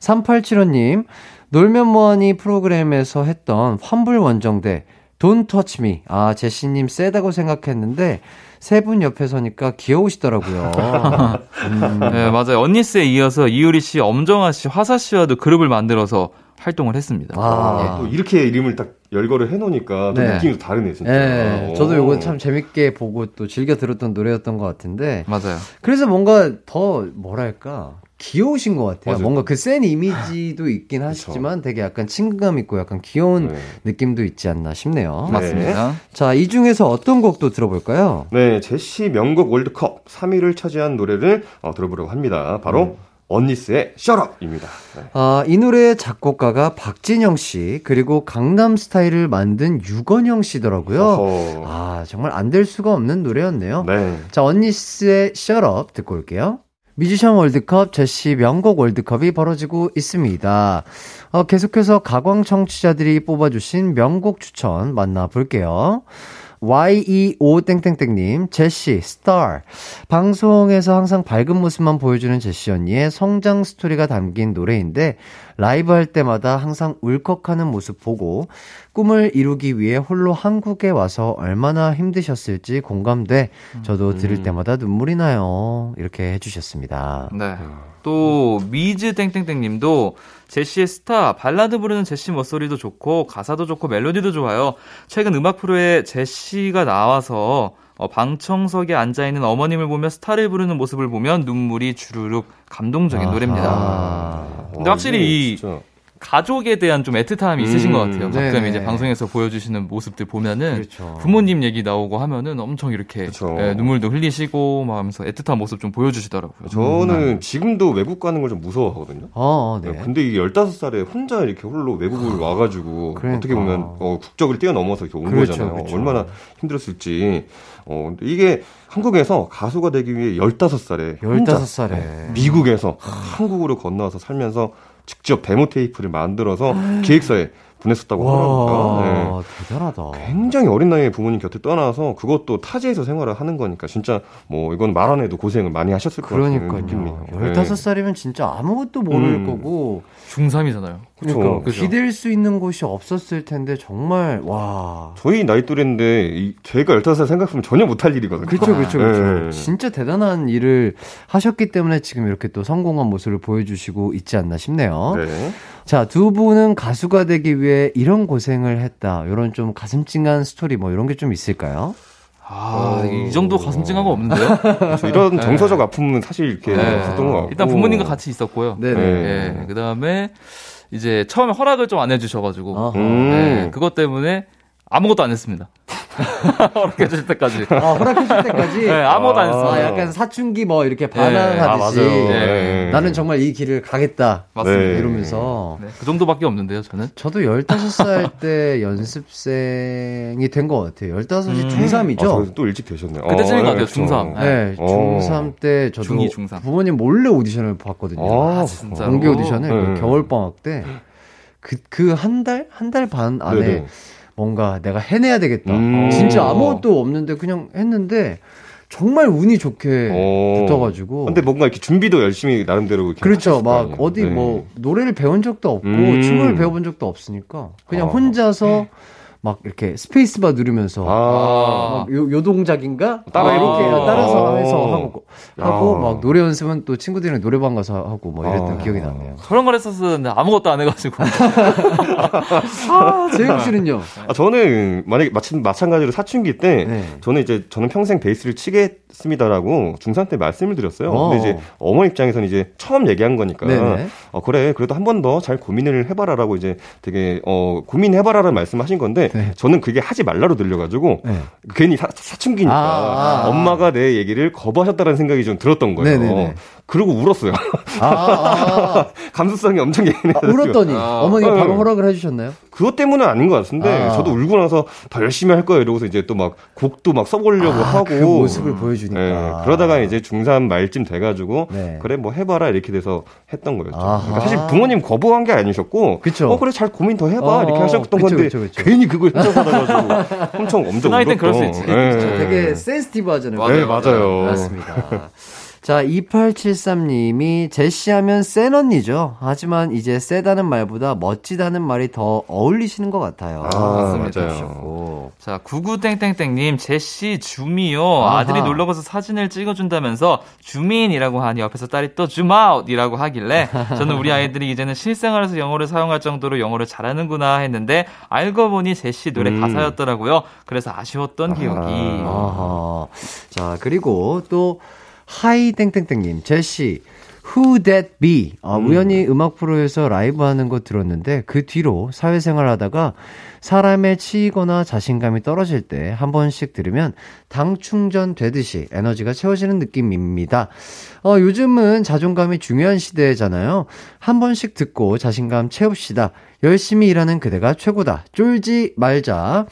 3875님 놀면 뭐하니 프로그램에서 했던 환불 원정대 Don't Touch Me. 아, 제시님 세다고 생각했는데, 세 분 옆에 서니까 귀여우시더라고요. 음. 네, 맞아요. 언니스에 이어서 이효리 씨, 엄정화 씨, 화사 씨와도 그룹을 만들어서 활동을 했습니다. 아. 또 이렇게 이름을 딱 열거를 해놓으니까 또 네. 느낌이 또 다르네 진짜. 예, 오. 저도 요거 참 재밌게 보고 또 즐겨 들었던 노래였던 것 같은데, 맞아요. 그래서 뭔가 더, 뭐랄까, 귀여우신 것 같아요. 맞아요. 뭔가 그 센 이미지도 있긴 하시지만 되게 약간 친근감 있고 약간 귀여운 네. 느낌도 있지 않나 싶네요. 네. 맞습니다. 자, 이 중에서 어떤 곡도 들어볼까요? 네, 제시 명곡 월드컵 3위를 차지한 노래를 어, 들어보려고 합니다. 바로 음. 언니스의 셔럽입니다. 네. 아, 이 노래의 작곡가가 박진영 씨, 그리고 강남 스타일을 만든 유건영 씨더라고요. 어허. 아, 정말 안 될 수가 없는 노래였네요. 네. 자, 언니스의 Shut Up 듣고 올게요. 뮤지션 월드컵 제시 명곡 월드컵이 벌어지고 있습니다. 어, 계속해서 가광 청취자들이 뽑아주신 명곡 추천 만나볼게요. YEO 땡땡땡님, 제시, 스타. 방송에서 항상 밝은 모습만 보여주는 제시 언니의 성장 스토리가 담긴 노래인데, 라이브 할 때마다 항상 울컥하는 모습 보고, 꿈을 이루기 위해 홀로 한국에 와서 얼마나 힘드셨을지 공감돼, 저도 들을 때마다 눈물이 나요. 이렇게 해주셨습니다. 네. 또 미즈 땡땡땡 님도 제시의 스타 발라드 부르는 제시 목소리도 좋고 가사도 좋고 멜로디도 좋아요. 최근 음악 프로에 제시가 나와서 어, 방청석에 앉아 있는 어머님을 보며 스타를 부르는 모습을 보면 눈물이 주르륵 감동적인 노래입니다. 근데 와, 확실히 이 가족에 대한 좀 애틋함이 있으신 음, 것 같아요. 가끔 네네. 이제 방송에서 보여주시는 모습들 보면은 그렇죠. 부모님 얘기 나오고 하면은 엄청 이렇게 그쵸. 예, 눈물도 흘리시고 막 하면서 애틋한 모습 좀 보여주시더라고요. 저는 지금도 외국 가는 걸 좀 무서워하거든요. 어, 네. 네, 근데 이게 15살에 혼자 이렇게 홀로 외국을 와가지고 그러니까. 어떻게 보면 어, 국적을 뛰어넘어서 이렇게 온 그렇죠, 거잖아요. 그렇죠. 얼마나 힘들었을지. 어, 근데 이게 한국에서 가수가 되기 위해 15살에 15살에. 미국에서 한국으로 건너와서 살면서 직접 데모 테이프를 만들어서 기획사에 보냈었다고 하더라고요. 네. 와, 대단하다. 굉장히 어린 나이에 부모님 곁에 떠나서 그것도 타지에서 생활을 하는 거니까 진짜 뭐 이건 말 안 해도 고생을 많이 하셨을 것 같은 그러니까요. 느낌이에요. 15살이면 진짜 아무것도 모를 음. 거고, 중3이잖아요. 그러니까 그쵸. 기댈 수 있는 곳이 없었을 텐데, 정말, 와. 저희 나이 또래인데 이, 제가 15살 생각하면 전혀 못할 일이거든요. 그렇죠, 그렇죠, 그렇죠. 네. 진짜 대단한 일을 하셨기 때문에 지금 이렇게 또 성공한 모습을 보여주시고 있지 않나 싶네요. 네. 자, 두 분은 가수가 되기 위해 이런 고생을 했다. 이런 좀 가슴 찡한 스토리 뭐 이런 게 좀 있을까요? 아, 이 정도 가슴 찡한 거 없는데요? 그렇죠. 이런 정서적 아픔은 사실 이렇게 네. 없었던 것 같고. 일단 부모님과 같이 있었고요. 네네. 예, 그 다음에 이제 처음에 허락을 좀 안 해주셔가지고. 음. 예, 그것 때문에 아무것도 안 했습니다. 허락해 주실 때까지. 아, 허락해 줄 때까지? 네, 아무것도 안 아, 했어요. 약간 사춘기 뭐 이렇게 아, 반항하듯이. 네. 네. 나는 정말 이 길을 가겠다. 맞습니다. 네. 이러면서. 네, 그 정도밖에 없는데요, 저는. 저도 15살 때 연습생이 된 것 같아요. 15이 음. 중3이죠? 아, 저또 일찍 되셨네요. 그때 쯤인 것 아, 같아요, 그렇죠. 중3. 네, 어. 중3 때 저도 중이, 중삼. 부모님 몰래 오디션을 봤거든요. 아, 진짜로? 공개 오디션을 네. 그 겨울방학 때. 그, 그 한 달? 한 달 반 안에 네네. 뭔가 내가 해내야 되겠다. 음. 진짜 아무것도 없는데 그냥 했는데 정말 운이 좋게 어. 붙어가지고. 근데 뭔가 이렇게 준비도 열심히 나름대로 그렇죠. 막. 어디 네. 뭐 노래를 배운 적도 없고 음. 춤을 배워본 적도 없으니까 그냥 아. 혼자서 막 이렇게 스페이스바 누르면서 아, 막 요, 요 동작인가? 따라 막 이렇게 이렇게. 따라서 아. 해서 하고 하고 아. 막 노래 연습은 또 친구들이랑 노래방 가서 하고 뭐 이랬던 아. 기억이 나네요. 그런 걸 했었는데 아무것도 안 해가지고. 아, 재영 씨는요? 아, 저는 만약에 마침 마찬가지로 사춘기 때 네. 저는 이제 저는 평생 베이스를 치겠습니다라고 중3 때 말씀을 드렸어요. 어. 근데 이제 어머니 입장에서는 이제 처음 얘기한 거니까 네네. 어 그래 그래도 한 번 더 잘 고민을 해봐라라고 이제 되게 어 고민해봐라라는 말씀하신 건데 네. 저는 그게 하지 말라로 들려가지고 네. 괜히 사, 춘기니까 아, 아. 엄마가 내 얘기를 거부하셨다는 생각이 좀 들었던 거예요. 네네네. 그러고 울었어요. 아, 아, 감수성이 엄청 아, 예민해서 울었더니 아. 어머니가 바로 네. 허락을 해주셨나요? 그것 때문은 아닌 것 같은데 아. 저도 울고 나서 더 열심히 할 거예요 이러고서 이제 또 막 곡도 막 써보려고 아, 하고 그 모습을 보여주니까. 네, 그러다가 이제 중3 말쯤 돼가지고 네. 그래 뭐 해봐라 이렇게 돼서 했던 거였죠. 그러니까 사실 부모님 거부한 게 아니셨고 그쵸. 어 그래 잘 고민 더 해봐 어, 이렇게 어, 하셨던 그쵸, 건데 그쵸, 그쵸. 괜히 그걸 훔쳐받아가지고 엄청 엄청 그 나이 땐 울었던. 그럴 수 있지. 네. 되게 센스티브 하잖아요. 네 맞아요. 맞습니다. 자, 2873님이 제시하면 센 언니죠. 하지만 이제 세다는 말보다 멋지다는 말이 더 어울리시는 것 같아요. 아, 맞아요. 자, 99땡땡땡님, 제시 줌이요. 아하. 아들이 놀러 가서 사진을 찍어준다면서 줌인이라고 하니 옆에서 딸이 또 줌아웃이라고 하길래 저는 우리 아이들이 이제는 실생활에서 영어를 사용할 정도로 영어를 잘하는구나 했는데 알고 보니 제시 노래 음. 가사였더라고요. 그래서 아쉬웠던 기억이. 아하. 자, 그리고 또, 하이 땡땡땡님, 제시, Who That Be. 아, 우연히 음악 프로에서 라이브 하는 거 들었는데, 그 뒤로 사회생활 하다가 사람에 치이거나 자신감이 떨어질 때 한 번씩 들으면 당 충전 되듯이 에너지가 채워지는 느낌입니다. 어, 요즘은 자존감이 중요한 시대잖아요. 한 번씩 듣고 자신감 채웁시다. 열심히 일하는 그대가 최고다. 쫄지 말자.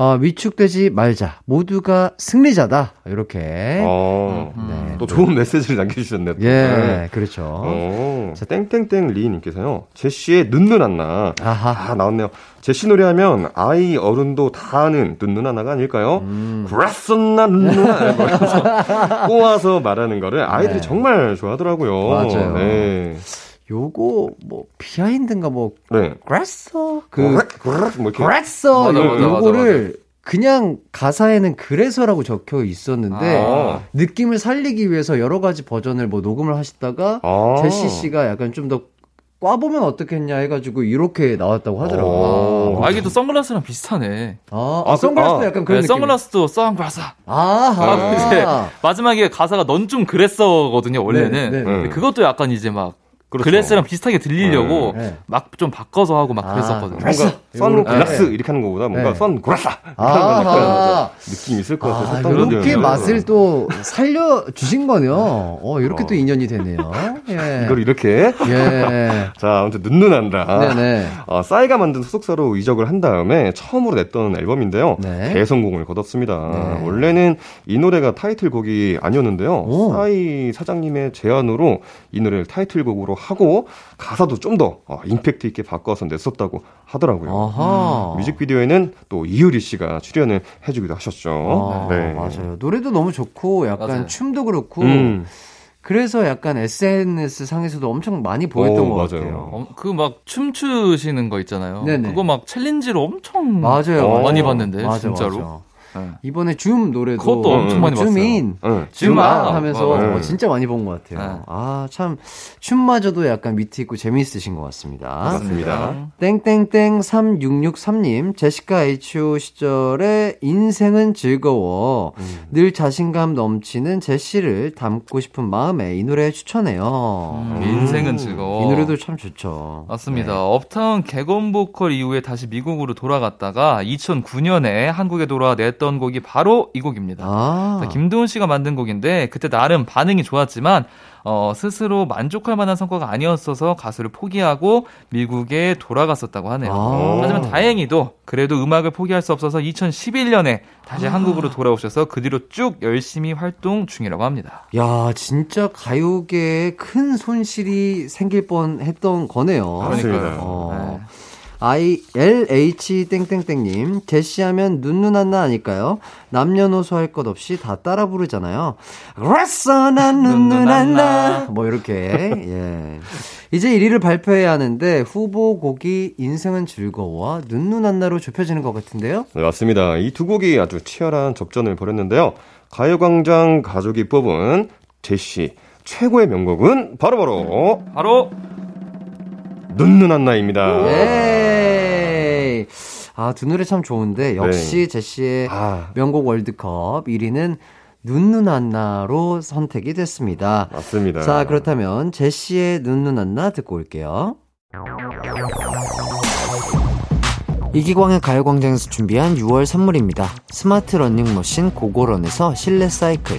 어, 위축되지 말자. 모두가 승리자다. 이렇게. 어, 네. 또 좋은 메시지를 남겨주셨네요. 또. 예, 네. 그렇죠. 어, 자, 땡땡땡 리님께서요. 제시의 눈물 안 나. 아하. 아, 나왔네요. 제시 노래하면 하면 아이 어른도 다 아는 눈누나나가 아닐까요? 음. 그랬었나 눈누나 이러면서 꼬아서 말하는 거를 아이들이 네. 정말 좋아하더라고요. 맞아요. 네. 요거 뭐 비하인드인가 뭐 네. 그랬어 그그뭐 그랬어 요- 요거를 그냥 가사에는 그래서라고 적혀 있었는데 아. 느낌을 살리기 위해서 여러 가지 버전을 뭐 녹음을 하시다가 아. 제시 씨가 약간 좀더 꽈보면 어떻겠냐 해가지고 이렇게 나왔다고 하더라고요. 어. 아, 이게 또 선글라스랑 비슷하네. 아, 아, 아, 선글라스도 아. 약간 그런 네. 선글라스도 선글라스. 아하. 이제 마지막에 가사가 넌 좀 그랬어거든요, 원래는. 네, 네, 네. 그것도 약간 이제 막 그렇죠. 그레스랑 비슷하게 들리려고 네, 네. 막좀 바꿔서 하고 막 아, 그랬었거든요. 그랬어. 뭔가 선글라스 네. 이렇게 하는 것보다 뭔가 네. 거 약간 느낌 있을 것 같아서 아, 했던 이렇게. 맛을 또 살려 주신 거네요. 어, 이렇게 또 인연이 되네요. 예. 이걸 이렇게 예. 자 아무튼 눈누난다. 네네. 어, 싸이가 만든 소속사로 이적을 한 다음에 처음으로 냈던 앨범인데요. 네. 대성공을 거뒀습니다. 네. 원래는 이 노래가 타이틀곡이 아니었는데요. 오. 싸이 사장님의 제안으로 이 노래를 타이틀곡으로 하고 가사도 좀더 어, 임팩트 있게 바꿔서 냈었다고 하더라고요. 아하. 뮤직비디오에는 또 이효리 씨가 출연을 해주기도 하셨죠. 아, 네. 맞아요. 노래도 너무 좋고 약간 맞아요. 춤도 그렇고 음. 그래서 약간 SNS 상에서도 엄청 많이 보였던 오, 것 맞아요. 같아요. 어, 그막 춤추시는 거 있잖아요. 네네. 그거 막 챌린지로 엄청 맞아요. 어, 많이 맞아요. 봤는데 맞아, 진짜로. 맞아. 네. 이번에 줌 노래도 그것도 엄청 많이 봤어요. Zoom in 응. zoom in zoom in. 하면서 네. 어, 진짜 많이 본 것 같아요. 네. 아참 춤마저도 약간 위트 있고 재미있으신 것 같습니다. 맞습니다. 땡땡땡 3663님, 제시카 H.O. 시절에 인생은 즐거워. 늘 자신감 넘치는 제시를 담고 싶은 마음에 이 노래 추천해요. 음, 인생은 즐거워. 이 노래도 참 좋죠. 맞습니다. 네. 업타운 개건 보컬 이후에 다시 미국으로 돌아갔다가 2009년에 한국에 돌아와 냈던 곡이 바로 이 곡입니다. 아, 자, 김도훈 씨가 만든 곡인데 그때 나름 반응이 좋았지만 어, 스스로 만족할 만한 성과가 아니었어서 가수를 포기하고 미국에 돌아갔었다고 하네요. 아. 하지만 다행히도 그래도 음악을 포기할 수 없어서 2011년에 다시 아. 한국으로 돌아오셔서 그 뒤로 쭉 열심히 활동 중이라고 합니다. 야, 진짜 가요계에 큰 손실이 생길 뻔 했던 거네요. 맞습니다. 어. 네. I, LH 땡땡땡님, 제시하면 눈누난나 아닐까요? 남녀노소 할 것 없이 다 따라 부르잖아요. 그랬어, 난 눈누난나. 뭐, 이렇게, 예. 이제 1위를 발표해야 하는데, 후보곡이 인생은 즐거워, 눈누난나로 좁혀지는 것 같은데요? 네, 맞습니다. 이 두 곡이 아주 치열한 접전을 벌였는데요. 가요광장 가족이 뽑은 제시 최고의 명곡은 바로바로 바로 눈누난나입니다. 예. 아, 두 노래 참 좋은데, 역시 네. 제시의 아, 명곡 월드컵 1위는 눈누난나로 선택이 됐습니다. 맞습니다. 자, 그렇다면 제시의 눈누난나 듣고 올게요. 이기광의 가요광장에서 준비한 6월 선물입니다. 스마트 러닝머신 고고런에서 실내 사이클,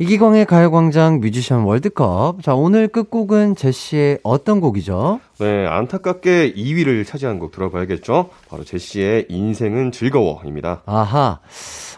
이기광의 가요광장 뮤지션 월드컵. 자, 오늘 끝곡은 제시의 어떤 곡이죠? 네, 안타깝게 2위를 차지한 곡 들어봐야겠죠. 바로 제시의 인생은 즐거워입니다. 아하.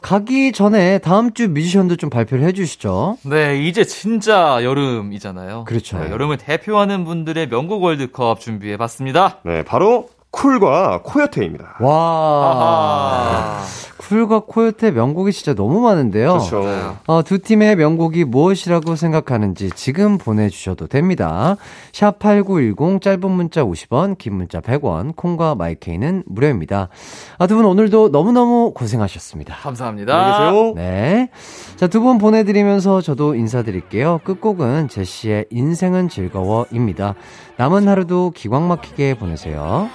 가기 전에 다음 주 뮤지션도 좀 발표를 해주시죠. 네, 이제 진짜 여름이잖아요. 그렇죠. 네, 여름을 대표하는 분들의 명곡 월드컵 준비해봤습니다. 네, 바로 쿨과 코요테입니다. 와. 쿨과 코요테 명곡이 진짜 너무 많은데요. 그렇죠. 어, 두 팀의 명곡이 무엇이라고 생각하는지 지금 보내주셔도 됩니다. 샵 8910 짧은 문자 50원, 긴 문자 100원, 콩과 마이케이는 무료입니다. 아, 두 분 오늘도 너무너무 고생하셨습니다. 감사합니다. 안녕히 계세요. 네. 자, 두 분 보내드리면서 저도 인사드릴게요. 끝곡은 제시의 인생은 즐거워입니다. 남은 하루도 기광 막히게 보내세요.